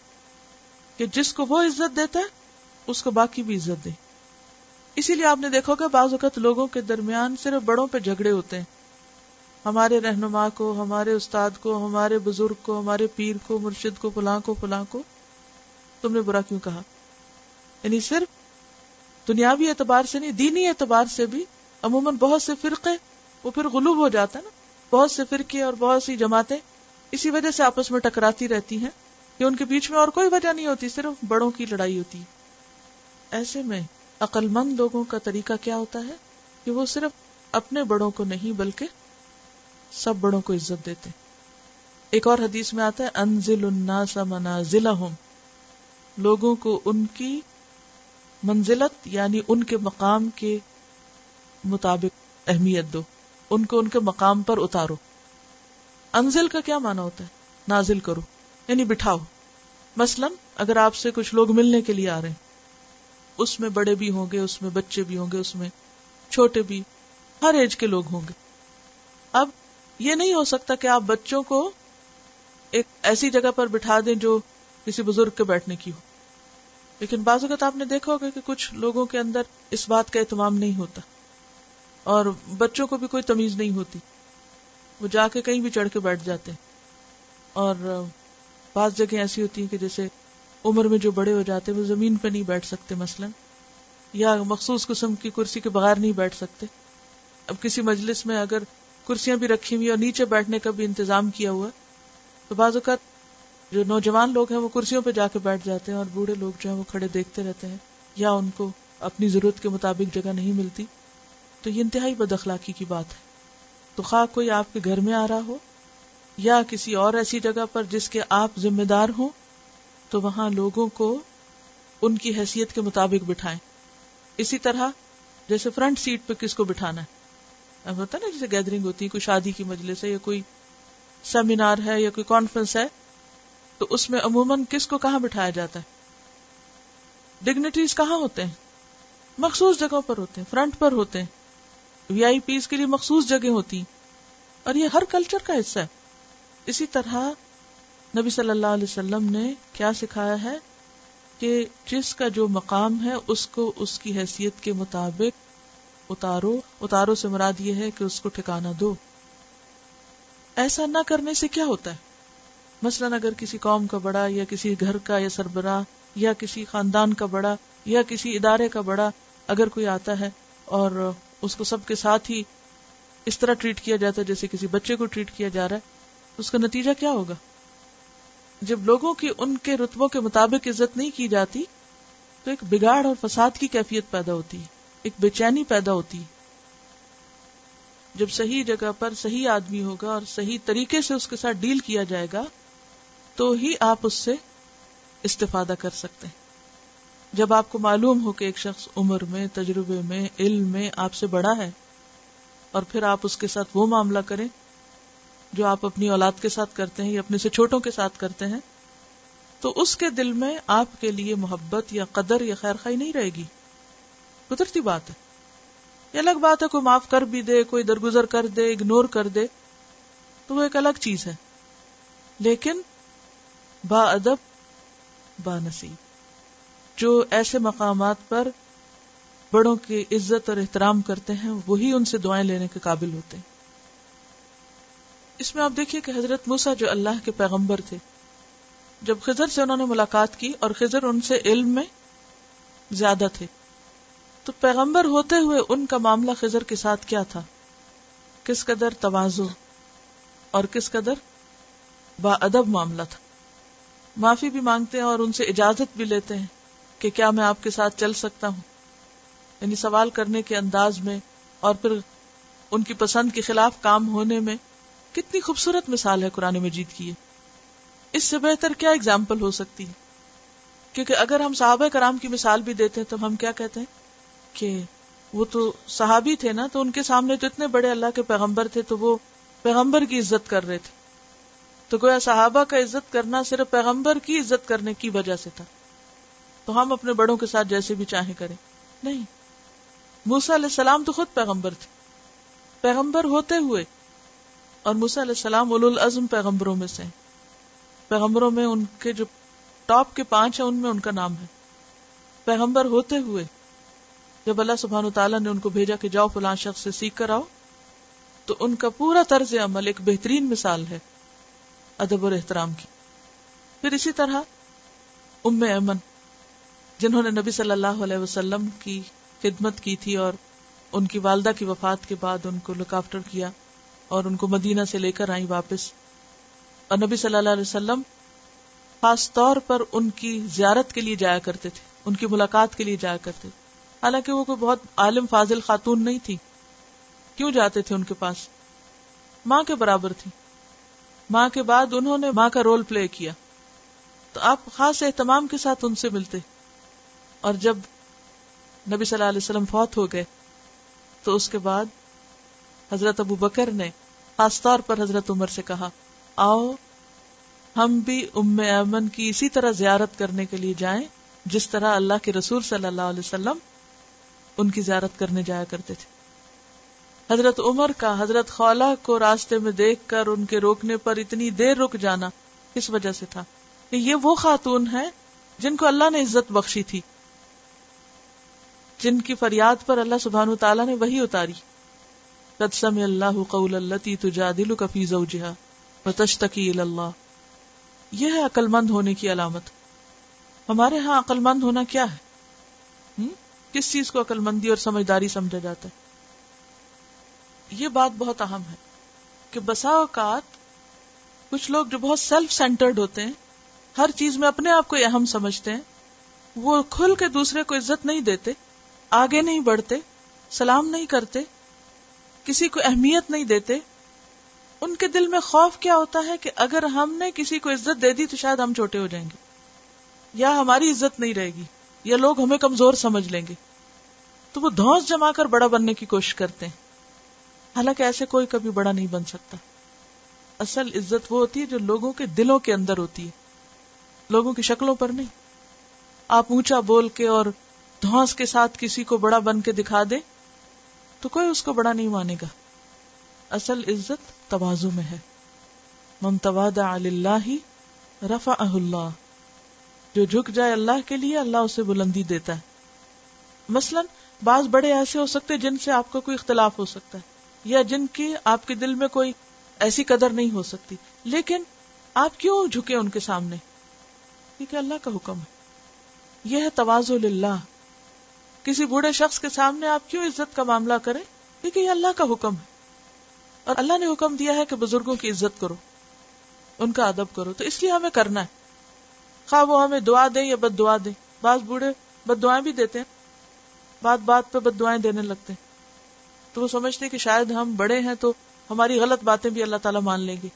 کہ جس کو وہ عزت دیتا ہے اس کو باقی بھی عزت دے اسی لیے آپ نے دیکھا کہ بعض اوقات لوگوں کے درمیان صرف بڑوں پہ جھگڑے ہوتے ہیں ہمارے رہنما کو ہمارے استاد کو ہمارے بزرگ کو ہمارے پیر کو مرشد کو پلاں کو پلاں کو تم نے برا کیوں کہا یعنی صرف دنیاوی اعتبار سے نہیں دینی اعتبار سے بھی عموماً بہت سے فرقے وہ پھر غلوب ہو جاتا ہے نا بہت سے فرقے اور بہت سی جماعتیں اسی وجہ سے آپس میں ٹکراتی رہتی ہیں کہ ان کے بیچ میں اور کوئی وجہ نہیں ہوتی صرف بڑوں کی لڑائی ہوتی ایسے میں عقل مند لوگوں کا طریقہ کیا ہوتا ہے کہ وہ صرف اپنے بڑوں کو نہیں بلکہ سب بڑوں کو عزت دیتے ایک اور حدیث میں آتا ہے انزل الناس منازلہم لوگوں کو ان کی منزلت یعنی ان کے مقام کے مطابق اہمیت دو ان کو ان کے مقام پر اتارو انزل کا کیا معنی ہوتا ہے نازل کرو یعنی بٹھاؤ مثلا اگر آپ سے کچھ لوگ ملنے کے لیے آ رہے ہیں اس میں بڑے بھی ہوں گے اس میں بچے بھی ہوں گے اس میں چھوٹے بھی ہر ایج کے لوگ ہوں گے اب یہ نہیں ہو سکتا کہ آپ بچوں کو ایک ایسی جگہ پر بٹھا دیں جو کسی بزرگ کے بیٹھنے کی ہو لیکن بعض اوقات آپ نے دیکھا ہوگا کہ کچھ لوگوں کے اندر اس بات کا اہتمام نہیں ہوتا اور بچوں کو بھی کوئی تمیز نہیں ہوتی وہ جا کے کہیں بھی چڑھ کے بیٹھ جاتے ہیں اور بعض جگہ ایسی ہوتی ہیں کہ جیسے عمر میں جو بڑے ہو جاتے وہ زمین پہ نہیں بیٹھ سکتے مثلا یا مخصوص قسم کی کرسی کے بغیر نہیں بیٹھ سکتے اب کسی مجلس میں اگر کرسیاں بھی رکھی ہوئی اور نیچے بیٹھنے کا بھی انتظام کیا ہوا تو بعض اوقات جو نوجوان لوگ ہیں وہ کرسیوں پہ جا کے بیٹھ جاتے ہیں اور بوڑھے لوگ جو ہیں وہ کھڑے دیکھتے رہتے ہیں یا ان کو اپنی ضرورت کے مطابق جگہ نہیں ملتی تو یہ انتہائی بد اخلاقی کی بات ہے تو خواہ کوئی آپ کے گھر میں آ رہا ہو یا کسی اور ایسی جگہ پر جس کے آپ ذمہ دار ہوں تو وہاں لوگوں کو ان کی حیثیت کے مطابق بٹھائیں اسی طرح جیسے فرنٹ سیٹ پہ کس کو بٹھانا ہے ہوتا نا جیسے گیدرنگ ہوتی ہے کوئی شادی کی مجلس ہے یا کوئی سیمینار ہے یا کوئی کانفرنس ہے تو اس میں عموماً کس کو کہاں بٹھایا جاتا ہے ڈگنیٹریز کہاں ہوتے ہیں مخصوص جگہوں پر ہوتے ہیں فرنٹ پر ہوتے ہیں وی آئی پیز کے لیے مخصوص جگہ ہوتی ہیں اور یہ ہر کلچر کا حصہ ہے اسی طرح نبی صلی اللہ علیہ وسلم نے کیا سکھایا ہے کہ جس کا جو مقام ہے اس کو اس کی حیثیت کے مطابق اتارو اتارو سے مراد یہ ہے کہ اس کو ٹھکانا دو ایسا نہ کرنے سے کیا ہوتا ہے مثلاً اگر کسی قوم کا بڑا یا کسی گھر کا یا سربراہ یا کسی خاندان کا بڑا یا کسی ادارے کا بڑا اگر کوئی آتا ہے اور اس کو سب کے ساتھ ہی اس طرح ٹریٹ کیا جاتا ہے جیسے کسی بچے کو ٹریٹ کیا جا رہا ہے اس کا نتیجہ کیا ہوگا جب لوگوں کی ان کے رتبوں کے مطابق عزت نہیں کی جاتی تو ایک بگاڑ اور فساد کی کیفیت پیدا ہوتی ایک بے چینی پیدا ہوتی جب صحیح جگہ پر صحیح آدمی ہوگا اور صحیح طریقے سے اس کے ساتھ ڈیل کیا جائے گا تو ہی آپ اس سے استفادہ کر سکتے ہیں جب آپ کو معلوم ہو کہ ایک شخص عمر میں تجربے میں علم میں آپ سے بڑا ہے اور پھر آپ اس کے ساتھ وہ معاملہ کریں جو آپ اپنی اولاد کے ساتھ کرتے ہیں یا اپنے سے چھوٹوں کے ساتھ کرتے ہیں تو اس کے دل میں آپ کے لیے محبت یا قدر یا خیر خائی نہیں رہے گی قدرتی بات ہے یہ الگ بات ہے کوئی معاف کر بھی دے کوئی درگزر کر دے اگنور کر دے تو وہ ایک الگ چیز ہے لیکن با ادب با نصیب جو ایسے مقامات پر بڑوں کی عزت اور احترام کرتے ہیں وہی ان سے دعائیں لینے کے قابل ہوتے ہیں اس میں آپ دیکھیے کہ حضرت موسا جو اللہ کے پیغمبر تھے جب خضر سے انہوں نے ملاقات کی اور خضر ان سے علم میں زیادہ تھے تو پیغمبر ہوتے ہوئے ان کا معاملہ خضر کے ساتھ کیا تھا کس قدر توازو اور کس قدر با ادب معاملہ تھا معافی بھی مانگتے ہیں اور ان سے اجازت بھی لیتے ہیں کہ کیا میں آپ کے ساتھ چل سکتا ہوں یعنی سوال کرنے کے انداز میں اور پھر ان کی پسند کے خلاف کام ہونے میں کتنی خوبصورت مثال ہے قرآن مجید کی اس سے بہتر کیا اگزامپل ہو سکتی ہے کیونکہ اگر ہم صحابہ کرام کی مثال بھی دیتے تو ہم کیا کہتے ہیں کہ وہ تو صحابی تھے نا تو ان کے سامنے تو اتنے بڑے اللہ کے پیغمبر تھے تو وہ پیغمبر کی عزت کر رہے تھے تو گویا صحابہ کا عزت کرنا صرف پیغمبر کی عزت کرنے کی وجہ سے تھا تو ہم اپنے بڑوں کے ساتھ جیسے بھی چاہیں کریں نہیں موسا علیہ السلام تو خود پیغمبر تھے پیغمبر ہوتے ہوئے اور مسا علیہ السلام اول العزم پیغمبروں میں سے پیغمبروں میں ان کے جو ٹاپ کے پانچ ہیں ان میں ان کا نام ہے پیغمبر ہوتے ہوئے جب اللہ سبحان و تعالیٰ نے ان کو بھیجا کہ جاؤ فلاں شخص سے سیکھ کر آؤ تو ان کا پورا طرز عمل ایک بہترین مثال ہے ادب اور احترام کی پھر اسی طرح ام ایمن جنہوں نے نبی صلی اللہ علیہ وسلم کی خدمت کی تھی اور ان کی والدہ کی وفات کے بعد ان کو لک آفٹر کیا اور ان کو مدینہ سے لے کر آئی واپس اور نبی صلی اللہ علیہ وسلم خاص طور پر ان ان کی کی زیارت کے لیے جایا کرتے تھے ملاقات کے لیے جایا کرتے تھے حالانکہ وہ کوئی بہت عالم فاضل خاتون نہیں تھی کیوں جاتے تھے ان کے پاس ماں کے برابر تھی ماں کے بعد انہوں نے ماں کا رول پلے کیا تو آپ خاص اہتمام کے ساتھ ان سے ملتے اور جب نبی صلی اللہ علیہ وسلم فوت ہو گئے تو اس کے بعد حضرت ابو بکر نے خاص طور پر حضرت عمر سے کہا آؤ ہم بھی ام ایمن کی اسی طرح زیارت کرنے کے لیے جائیں جس طرح اللہ کے رسول صلی اللہ علیہ وسلم ان کی زیارت کرنے جایا کرتے تھے حضرت عمر کا حضرت خولا کو راستے میں دیکھ کر ان کے روکنے پر اتنی دیر رک جانا اس وجہ سے تھا کہ یہ وہ خاتون ہے جن کو اللہ نے عزت بخشی تھی جن کی فریاد پر اللہ سبحان تعالیٰ نے وہی اتاری رتسم اللہ وتشتكي الى الله یہ ہے عقلمند ہونے کی علامت ہمارے یہاں عقلمند ہونا کیا ہے کس چیز کو عقلمندی اور سمجھداری سمجھا جاتا ہے یہ بات بہت اہم ہے کہ بسا اوقات کچھ لوگ جو بہت سیلف سینٹرڈ ہوتے ہیں ہر چیز میں اپنے آپ کو اہم سمجھتے ہیں وہ کھل کے دوسرے کو عزت نہیں دیتے آگے نہیں بڑھتے سلام نہیں کرتے کسی کو اہمیت نہیں دیتے ان کے دل میں خوف کیا ہوتا ہے کہ اگر ہم نے کسی کو عزت دے دی تو شاید ہم چھوٹے ہو جائیں گے یا ہماری عزت نہیں رہے گی یا لوگ ہمیں کمزور سمجھ لیں گے تو وہ دھوس جما کر بڑا بننے کی کوشش کرتے ہیں حالانکہ ایسے کوئی کبھی بڑا نہیں بن سکتا اصل عزت وہ ہوتی ہے جو لوگوں کے دلوں کے اندر ہوتی ہے لوگوں کی شکلوں پر نہیں آپ اونچا بول کے اور دھوس کے ساتھ کسی کو بڑا بن کے دکھا دیں تو کوئی اس کو بڑا نہیں مانے گا اصل عزت توازو میں ہے اللہ رفا اللہ جو جھک جائے اللہ کے لیے اللہ اسے بلندی دیتا ہے مثلا بعض بڑے ایسے ہو سکتے جن سے آپ کا کو کوئی اختلاف ہو سکتا ہے یا جن کی آپ کے دل میں کوئی ایسی قدر نہیں ہو سکتی لیکن آپ کیوں جھکے ان کے سامنے کیونکہ اللہ کا حکم ہے یہ ہے توازو اللہ کسی بوڑھے شخص کے سامنے آپ کیوں عزت کا معاملہ کریں کیونکہ یہ اللہ کا حکم ہے اور اللہ نے حکم دیا ہے کہ بزرگوں کی عزت کرو ان کا ادب کرو تو اس لیے ہمیں کرنا ہے خواہ وہ ہمیں دعا دے یا بد دعا دے بعض بوڑھے بد دعائیں بھی دیتے ہیں بات بات پہ بد دعائیں دینے لگتے ہیں تو وہ سمجھتے کہ شاید ہم بڑے ہیں تو ہماری غلط باتیں بھی اللہ تعالیٰ مان لیں گے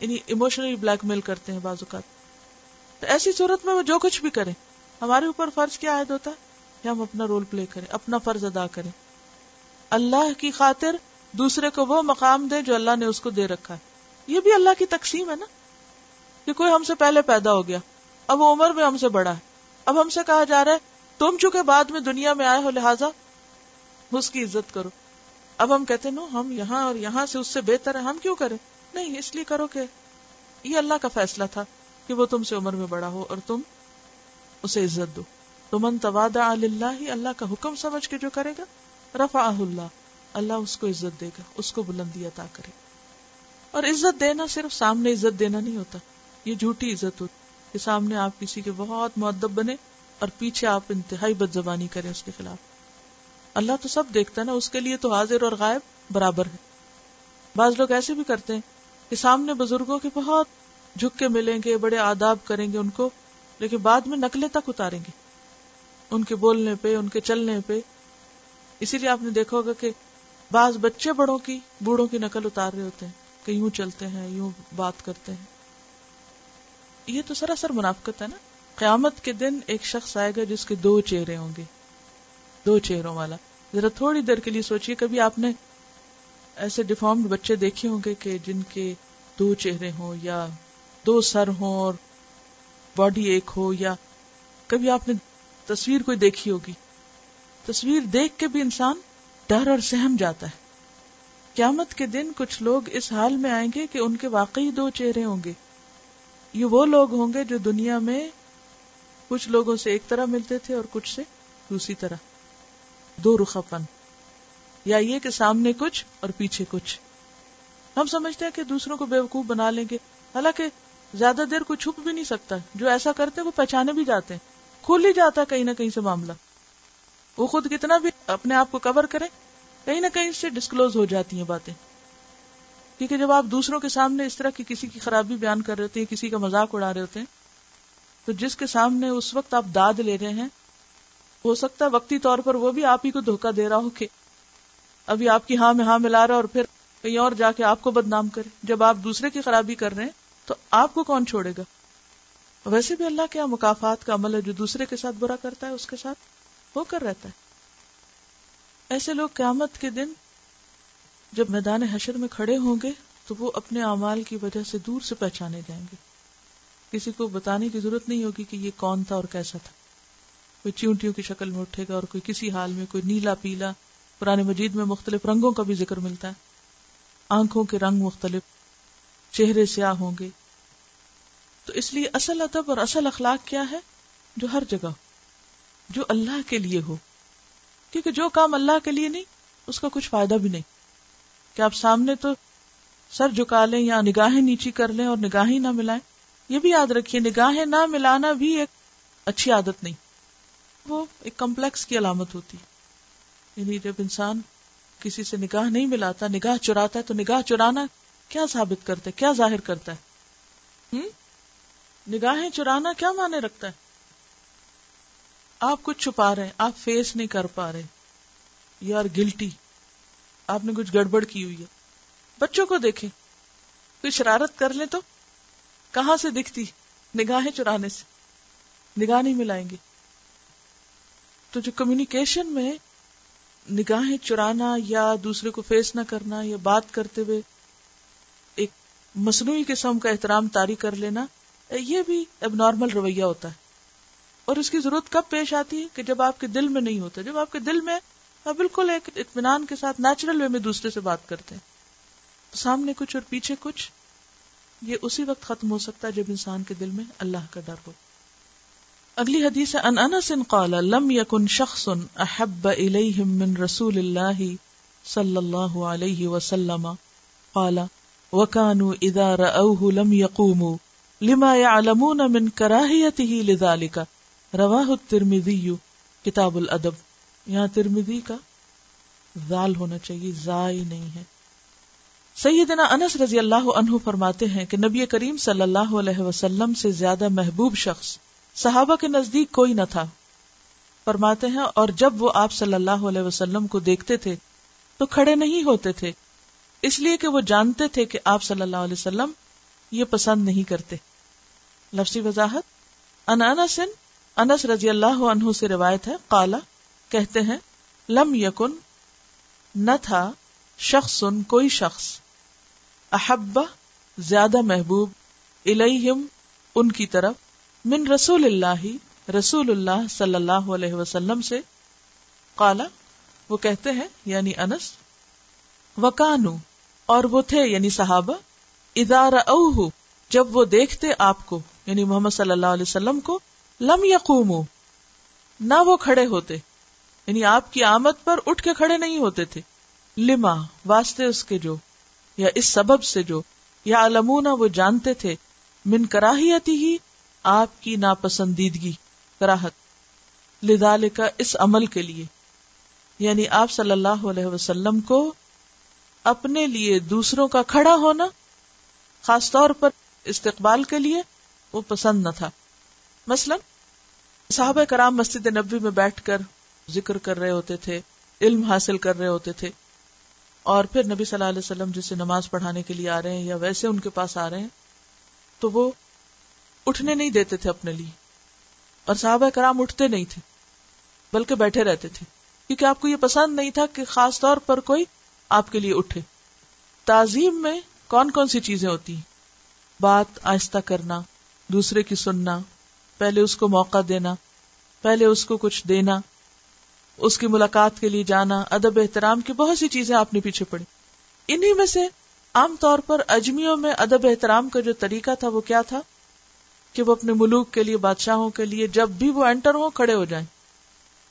یعنی ایموشنلی بلیک میل کرتے ہیں بعض اوقات تو ایسی صورت میں وہ جو کچھ بھی کریں ہمارے اوپر فرض کیا عائد ہوتا ہے ہم اپنا رول پلے کریں اپنا فرض ادا کریں اللہ کی خاطر دوسرے کو وہ مقام دے جو اللہ نے اس کو دے رکھا ہے یہ بھی اللہ کی تقسیم ہے نا کہ کوئی ہم سے پہلے پیدا ہو گیا اب وہ عمر میں ہم سے بڑا ہے اب ہم سے کہا جا رہا ہے تم چونکہ بعد میں دنیا میں آئے ہو لہٰذا اس کی عزت کرو اب ہم کہتے نو ہم یہاں اور یہاں سے اس سے بہتر ہے ہم کیوں کریں نہیں اس لیے کرو کہ یہ اللہ کا فیصلہ تھا کہ وہ تم سے عمر میں بڑا ہو اور تم اسے عزت دو تو من تواد اللہ اللہ کا حکم سمجھ کے جو کرے گا رفا اللہ اللہ اس کو عزت دے گا اس کو بلندی عطا کرے اور عزت دینا صرف سامنے عزت دینا نہیں ہوتا یہ جھوٹی عزت ہوتی کہ سامنے آپ کسی کے بہت مدب بنے اور پیچھے آپ انتہائی بد زبانی کریں اس کے خلاف اللہ تو سب دیکھتا نا اس کے لیے تو حاضر اور غائب برابر ہے بعض لوگ ایسے بھی کرتے ہیں کہ سامنے بزرگوں کے بہت جھک کے ملیں گے بڑے آداب کریں گے ان کو لیکن بعد میں نقلیں تک اتاریں گے ان کے بولنے پہ ان کے چلنے پہ اسی لیے آپ نے دیکھا ہوگا کہ بعض بچے بڑوں کی بوڑھوں کی نقل اتار رہے ہوتے ہیں کہ یوں چلتے ہیں یوں بات کرتے ہیں یہ تو سراسر منافقت ہے نا قیامت کے دن ایک شخص آئے گا جس کے دو چہرے ہوں گے دو چہروں والا ذرا تھوڑی دیر کے لیے سوچیے کبھی آپ نے ایسے ڈیفارمڈ بچے دیکھے ہوں گے کہ جن کے دو چہرے ہوں یا دو سر ہوں اور باڈی ایک ہو یا کبھی آپ نے تصویر کوئی دیکھی ہوگی تصویر دیکھ کے بھی انسان ڈر اور سہم جاتا ہے قیامت کے کے دن کچھ کچھ لوگ لوگ اس حال میں میں آئیں گے گے گے کہ ان واقعی دو چہرے ہوں ہوں یہ وہ جو دنیا لوگوں سے ایک طرح ملتے تھے اور کچھ سے دوسری طرح دو رخا پن یا یہ کہ سامنے کچھ اور پیچھے کچھ ہم سمجھتے ہیں کہ دوسروں کو بے وقوف بنا لیں گے حالانکہ زیادہ دیر کو چھپ بھی نہیں سکتا جو ایسا کرتے وہ پہچانے بھی جاتے ہیں کھل ہی جاتا کہیں نہ کہیں سے معاملہ وہ خود کتنا بھی اپنے آپ کو کور کرے کہیں نہ کہیں اس سے ڈسکلوز ہو جاتی ہیں باتیں کیونکہ جب آپ دوسروں کے سامنے اس طرح کی کسی کی خرابی بیان کر رہے ہوتے ہیں کسی کا مزاق اڑا رہے ہوتے ہیں تو جس کے سامنے اس وقت آپ داد لے رہے ہیں ہو سکتا ہے وقتی طور پر وہ بھی آپ ہی کو دھوکہ دے رہا ہو کہ ابھی آپ کی ہاں میں ہاں ملا رہا اور پھر کہیں اور جا کے آپ کو بدنام کرے جب آپ دوسرے کی خرابی کر رہے ہیں تو آپ کو کون چھوڑے گا ویسے بھی اللہ کیا مقافات کا عمل ہے جو دوسرے کے ساتھ برا کرتا ہے اس کے ساتھ وہ کر رہتا ہے ایسے لوگ قیامت کے دن جب میدان حشر میں کھڑے ہوں گے تو وہ اپنے اعمال کی وجہ سے دور سے پہچانے جائیں گے کسی کو بتانے کی ضرورت نہیں ہوگی کہ یہ کون تھا اور کیسا تھا کوئی چیونٹیوں کی شکل میں اٹھے گا اور کوئی کسی حال میں کوئی نیلا پیلا پرانے مجید میں مختلف رنگوں کا بھی ذکر ملتا ہے آنکھوں کے رنگ مختلف چہرے سیاہ ہوں گے تو اس لیے اصل ادب اور اصل اخلاق کیا ہے جو ہر جگہ جو اللہ کے لیے ہو کیونکہ جو کام اللہ کے لیے نہیں اس کا کچھ فائدہ بھی نہیں کہ آپ سامنے تو سر جھکا لیں یا نگاہیں نیچی کر لیں اور نگاہیں نہ ملائیں یہ بھی یاد رکھیے نگاہیں نہ ملانا بھی ایک اچھی عادت نہیں وہ ایک کمپلیکس کی علامت ہوتی یعنی جب انسان کسی سے نگاہ نہیں ملاتا نگاہ چراتا ہے تو نگاہ چرانا کیا ثابت کرتا ہے کیا ظاہر کرتا ہے نگاہیں چرانا کیا معنی رکھتا ہے آپ کچھ چھپا رہے ہیں آپ فیس نہیں کر پا رہے یو آر گلٹی آپ نے کچھ گڑبڑ کی ہوئی ہے بچوں کو دیکھیں کوئی شرارت کر لیں تو کہاں سے دکھتی نگاہیں چرانے سے نگاہ نہیں ملائیں گے تو جو کمیونیکیشن میں نگاہیں چرانا یا دوسرے کو فیس نہ کرنا یا بات کرتے ہوئے ایک مصنوعی قسم کا احترام تاری کر لینا یہ بھی اب نارمل رویہ ہوتا ہے اور اس کی ضرورت کب پیش آتی ہے کہ جب آپ کے دل میں نہیں ہوتا جب آپ کے دل میں آپ بالکل ایک اطمینان کے ساتھ نیچرل وے میں دوسرے سے بات کرتے ہیں سامنے کچھ اور پیچھے کچھ یہ اسی وقت ختم ہو سکتا ہے جب انسان کے دل میں اللہ کا ڈر ہو اگلی حدیث ہے ان انس قال لم يكن شخص احب من رسول اللہ صلی اللہ علیہ وسلم قال وكانوا اذا راوه لم يقوموا لما یا روا ترمی الترمذي کتاب الادب یہاں ترمذی کا زال ہونا چاہیے ضائع نہیں ہے سیدنا انس رضی اللہ عنہ فرماتے ہیں کہ نبی کریم صلی اللہ علیہ وسلم سے زیادہ محبوب شخص صحابہ کے نزدیک کوئی نہ تھا فرماتے ہیں اور جب وہ آپ صلی اللہ علیہ وسلم کو دیکھتے تھے تو کھڑے نہیں ہوتے تھے اس لیے کہ وہ جانتے تھے کہ آپ صلی اللہ علیہ وسلم یہ پسند نہیں کرتے لفظی وضاحت ان انس انس رضی اللہ عنہ سے روایت ہے قالا کہتے ہیں لم یکن نہ تھا شخص کوئی شخص احبہ زیادہ محبوب الیہم ان کی طرف من رسول اللہ رسول اللہ صلی اللہ علیہ وسلم سے قالا وہ کہتے ہیں یعنی انس وکانو اور وہ تھے یعنی صحابہ ادارہ اوہ جب وہ دیکھتے آپ کو یعنی محمد صلی اللہ علیہ وسلم کو لم یقوم نہ وہ کھڑے ہوتے یعنی آپ کی آمد پر اٹھ کے کھڑے نہیں ہوتے تھے لما واسطے اس کے جو یا اس سبب سے جو یا علمونا وہ جانتے تھے من کراہیتی ہی آپ کی ناپسندیدگی کراہت لدال کا اس عمل کے لیے یعنی آپ صلی اللہ علیہ وسلم کو اپنے لیے دوسروں کا کھڑا ہونا خاص طور پر استقبال کے لیے وہ پسند نہ تھا مثلا صحابہ کرام مسجد نبی میں بیٹھ کر ذکر کر رہے ہوتے تھے علم حاصل کر رہے ہوتے تھے اور پھر نبی صلی اللہ علیہ وسلم جسے نماز پڑھانے کے لیے آ رہے ہیں یا ویسے ان کے پاس آ رہے ہیں تو وہ اٹھنے نہیں دیتے تھے اپنے لیے اور صاحب کرام اٹھتے نہیں تھے بلکہ بیٹھے رہتے تھے کیونکہ آپ کو یہ پسند نہیں تھا کہ خاص طور پر کوئی آپ کے لیے اٹھے تعظیم میں کون کون سی چیزیں ہوتی ہیں بات آہستہ کرنا دوسرے کی سننا پہلے اس کو موقع دینا پہلے اس کو کچھ دینا اس کی ملاقات کے لیے جانا ادب احترام کی بہت سی چیزیں آپ نے پیچھے پڑی انہی میں سے عام طور پر اجمیوں میں ادب احترام کا جو طریقہ تھا وہ کیا تھا کہ وہ اپنے ملوک کے لیے بادشاہوں کے لیے جب بھی وہ انٹر ہوں کھڑے ہو جائیں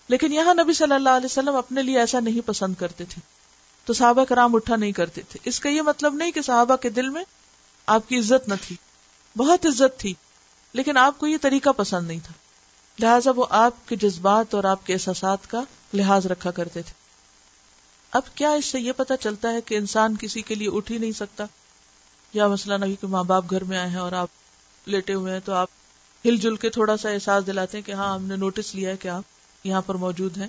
لیکن یہاں نبی صلی اللہ علیہ وسلم اپنے لیے ایسا نہیں پسند کرتے تھے تو صحابہ کرام اٹھا نہیں کرتے تھے اس کا یہ مطلب نہیں کہ صحابہ کے دل میں آپ کی عزت نہ تھی بہت عزت تھی لیکن آپ کو یہ طریقہ پسند نہیں تھا لہٰذا وہ آپ کے جذبات اور آپ کے احساسات کا لحاظ رکھا کرتے تھے اب کیا اس سے یہ پتا چلتا ہے کہ انسان کسی کے لیے اٹھ ہی نہیں سکتا یا مسئلہ نہیں کہ ماں باپ گھر میں آئے ہیں اور آپ لیٹے ہوئے ہیں تو آپ ہل جل کے تھوڑا سا احساس دلاتے ہیں کہ ہاں ہم نے نوٹس لیا ہے کہ آپ یہاں پر موجود ہیں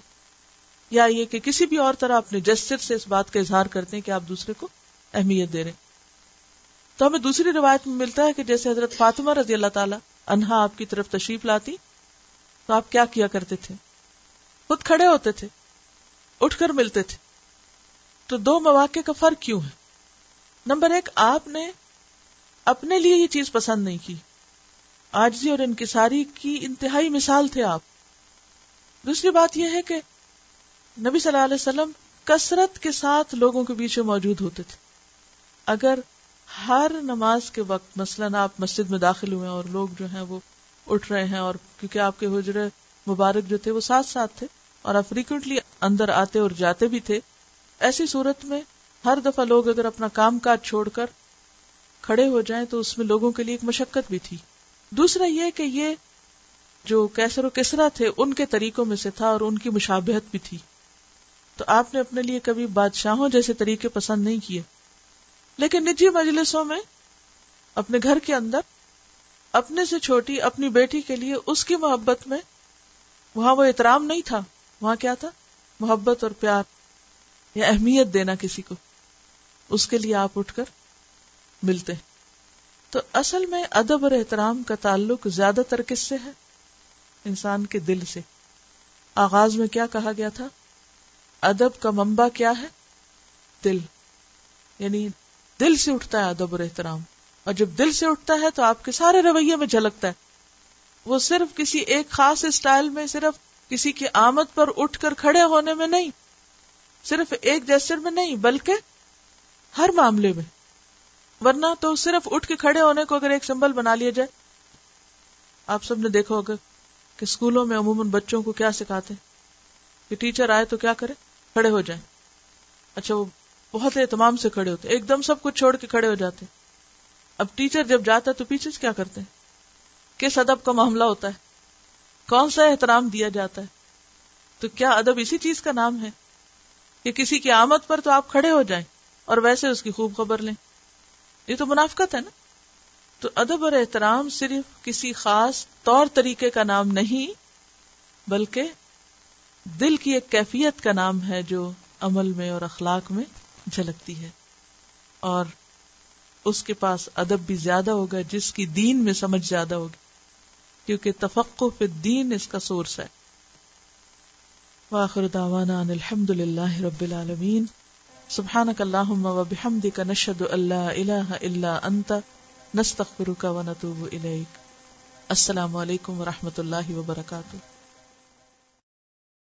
یا یہ کہ کسی بھی اور طرح اپنے جسر سے اس بات کا اظہار کرتے ہیں کہ آپ دوسرے کو اہمیت دے رہے ہیں تو ہمیں دوسری روایت میں ملتا ہے کہ جیسے حضرت فاطمہ رضی اللہ تعالیٰ انہا آپ کی طرف تشریف لاتی تو آپ کیا کیا کرتے تھے خود کھڑے ہوتے تھے اٹھ کر ملتے تھے تو دو مواقع کا فرق کیوں ہے نمبر ایک آپ نے اپنے لیے یہ چیز پسند نہیں کی آجزی اور انکساری کی انتہائی مثال تھے آپ دوسری بات یہ ہے کہ نبی صلی اللہ علیہ وسلم کثرت کے ساتھ لوگوں کے بیچ میں موجود ہوتے تھے اگر ہر نماز کے وقت مثلا آپ مسجد میں داخل ہوئے اور لوگ جو ہیں وہ اٹھ رہے ہیں اور کیونکہ آپ کے حجرے مبارک جو تھے وہ ساتھ ساتھ تھے اور آپ فریکوینٹلی اندر آتے اور جاتے بھی تھے ایسی صورت میں ہر دفعہ لوگ اگر اپنا کام کاج چھوڑ کر کھڑے ہو جائیں تو اس میں لوگوں کے لیے ایک مشقت بھی تھی دوسرا یہ کہ یہ جو کیسر و کسرا تھے ان کے طریقوں میں سے تھا اور ان کی مشابہت بھی تھی تو آپ نے اپنے لیے کبھی بادشاہوں جیسے طریقے پسند نہیں کیے لیکن نجی مجلسوں میں اپنے گھر کے اندر اپنے سے چھوٹی اپنی بیٹی کے لیے اس کی محبت میں وہاں وہ احترام نہیں تھا وہاں کیا تھا محبت اور پیار یا اہمیت دینا کسی کو اس کے لیے آپ اٹھ کر ملتے ہیں تو اصل میں ادب اور احترام کا تعلق زیادہ تر کس سے ہے انسان کے دل سے آغاز میں کیا کہا گیا تھا ادب کا منبع کیا ہے دل یعنی دل سے اٹھتا ہے ادب اور احترام اور جب دل سے اٹھتا ہے تو آپ کے سارے رویے میں جھلکتا ہے وہ صرف کسی ایک خاص اسٹائل میں صرف کسی کی آمد پر اٹھ کر کھڑے ہونے میں نہیں صرف ایک جیسر میں نہیں بلکہ ہر معاملے میں ورنہ تو صرف اٹھ کے کھڑے ہونے کو اگر ایک سمبل بنا لیا جائے آپ سب نے دیکھا ہوگا کہ اسکولوں میں عموماً بچوں کو کیا سکھاتے کہ ٹیچر آئے تو کیا کرے کھڑے ہو جائیں اچھا وہ بہت اہتمام سے کھڑے ہوتے ایک دم سب کچھ چھوڑ کے کھڑے ہو جاتے اب ٹیچر جب جاتا ہے تو پیچھے کیا کرتے ہیں کس ادب کا معاملہ ہوتا ہے کون سا احترام دیا جاتا ہے تو کیا ادب اسی چیز کا نام ہے کہ کسی کی آمد پر تو آپ کھڑے ہو جائیں اور ویسے اس کی خوب خبر لیں یہ تو منافقت ہے نا تو ادب اور احترام صرف کسی خاص طور طریقے کا نام نہیں بلکہ دل کی ایک کیفیت کا نام ہے جو عمل میں اور اخلاق میں جھلکتی ہے اور اس کے پاس ادب بھی زیادہ ہوگا جس کی دین میں سمجھ زیادہ ہوگی کیونکہ تفقع فی الدین اس کا سورس ہے واخر دعوانا ان الحمد للہ رب العالمین سبحانک اللہم و بحمدک نشہد اللہ الہ الا انت نستغفرک و نتوب الیک السلام علیکم ورحمۃ اللہ وبرکاتہ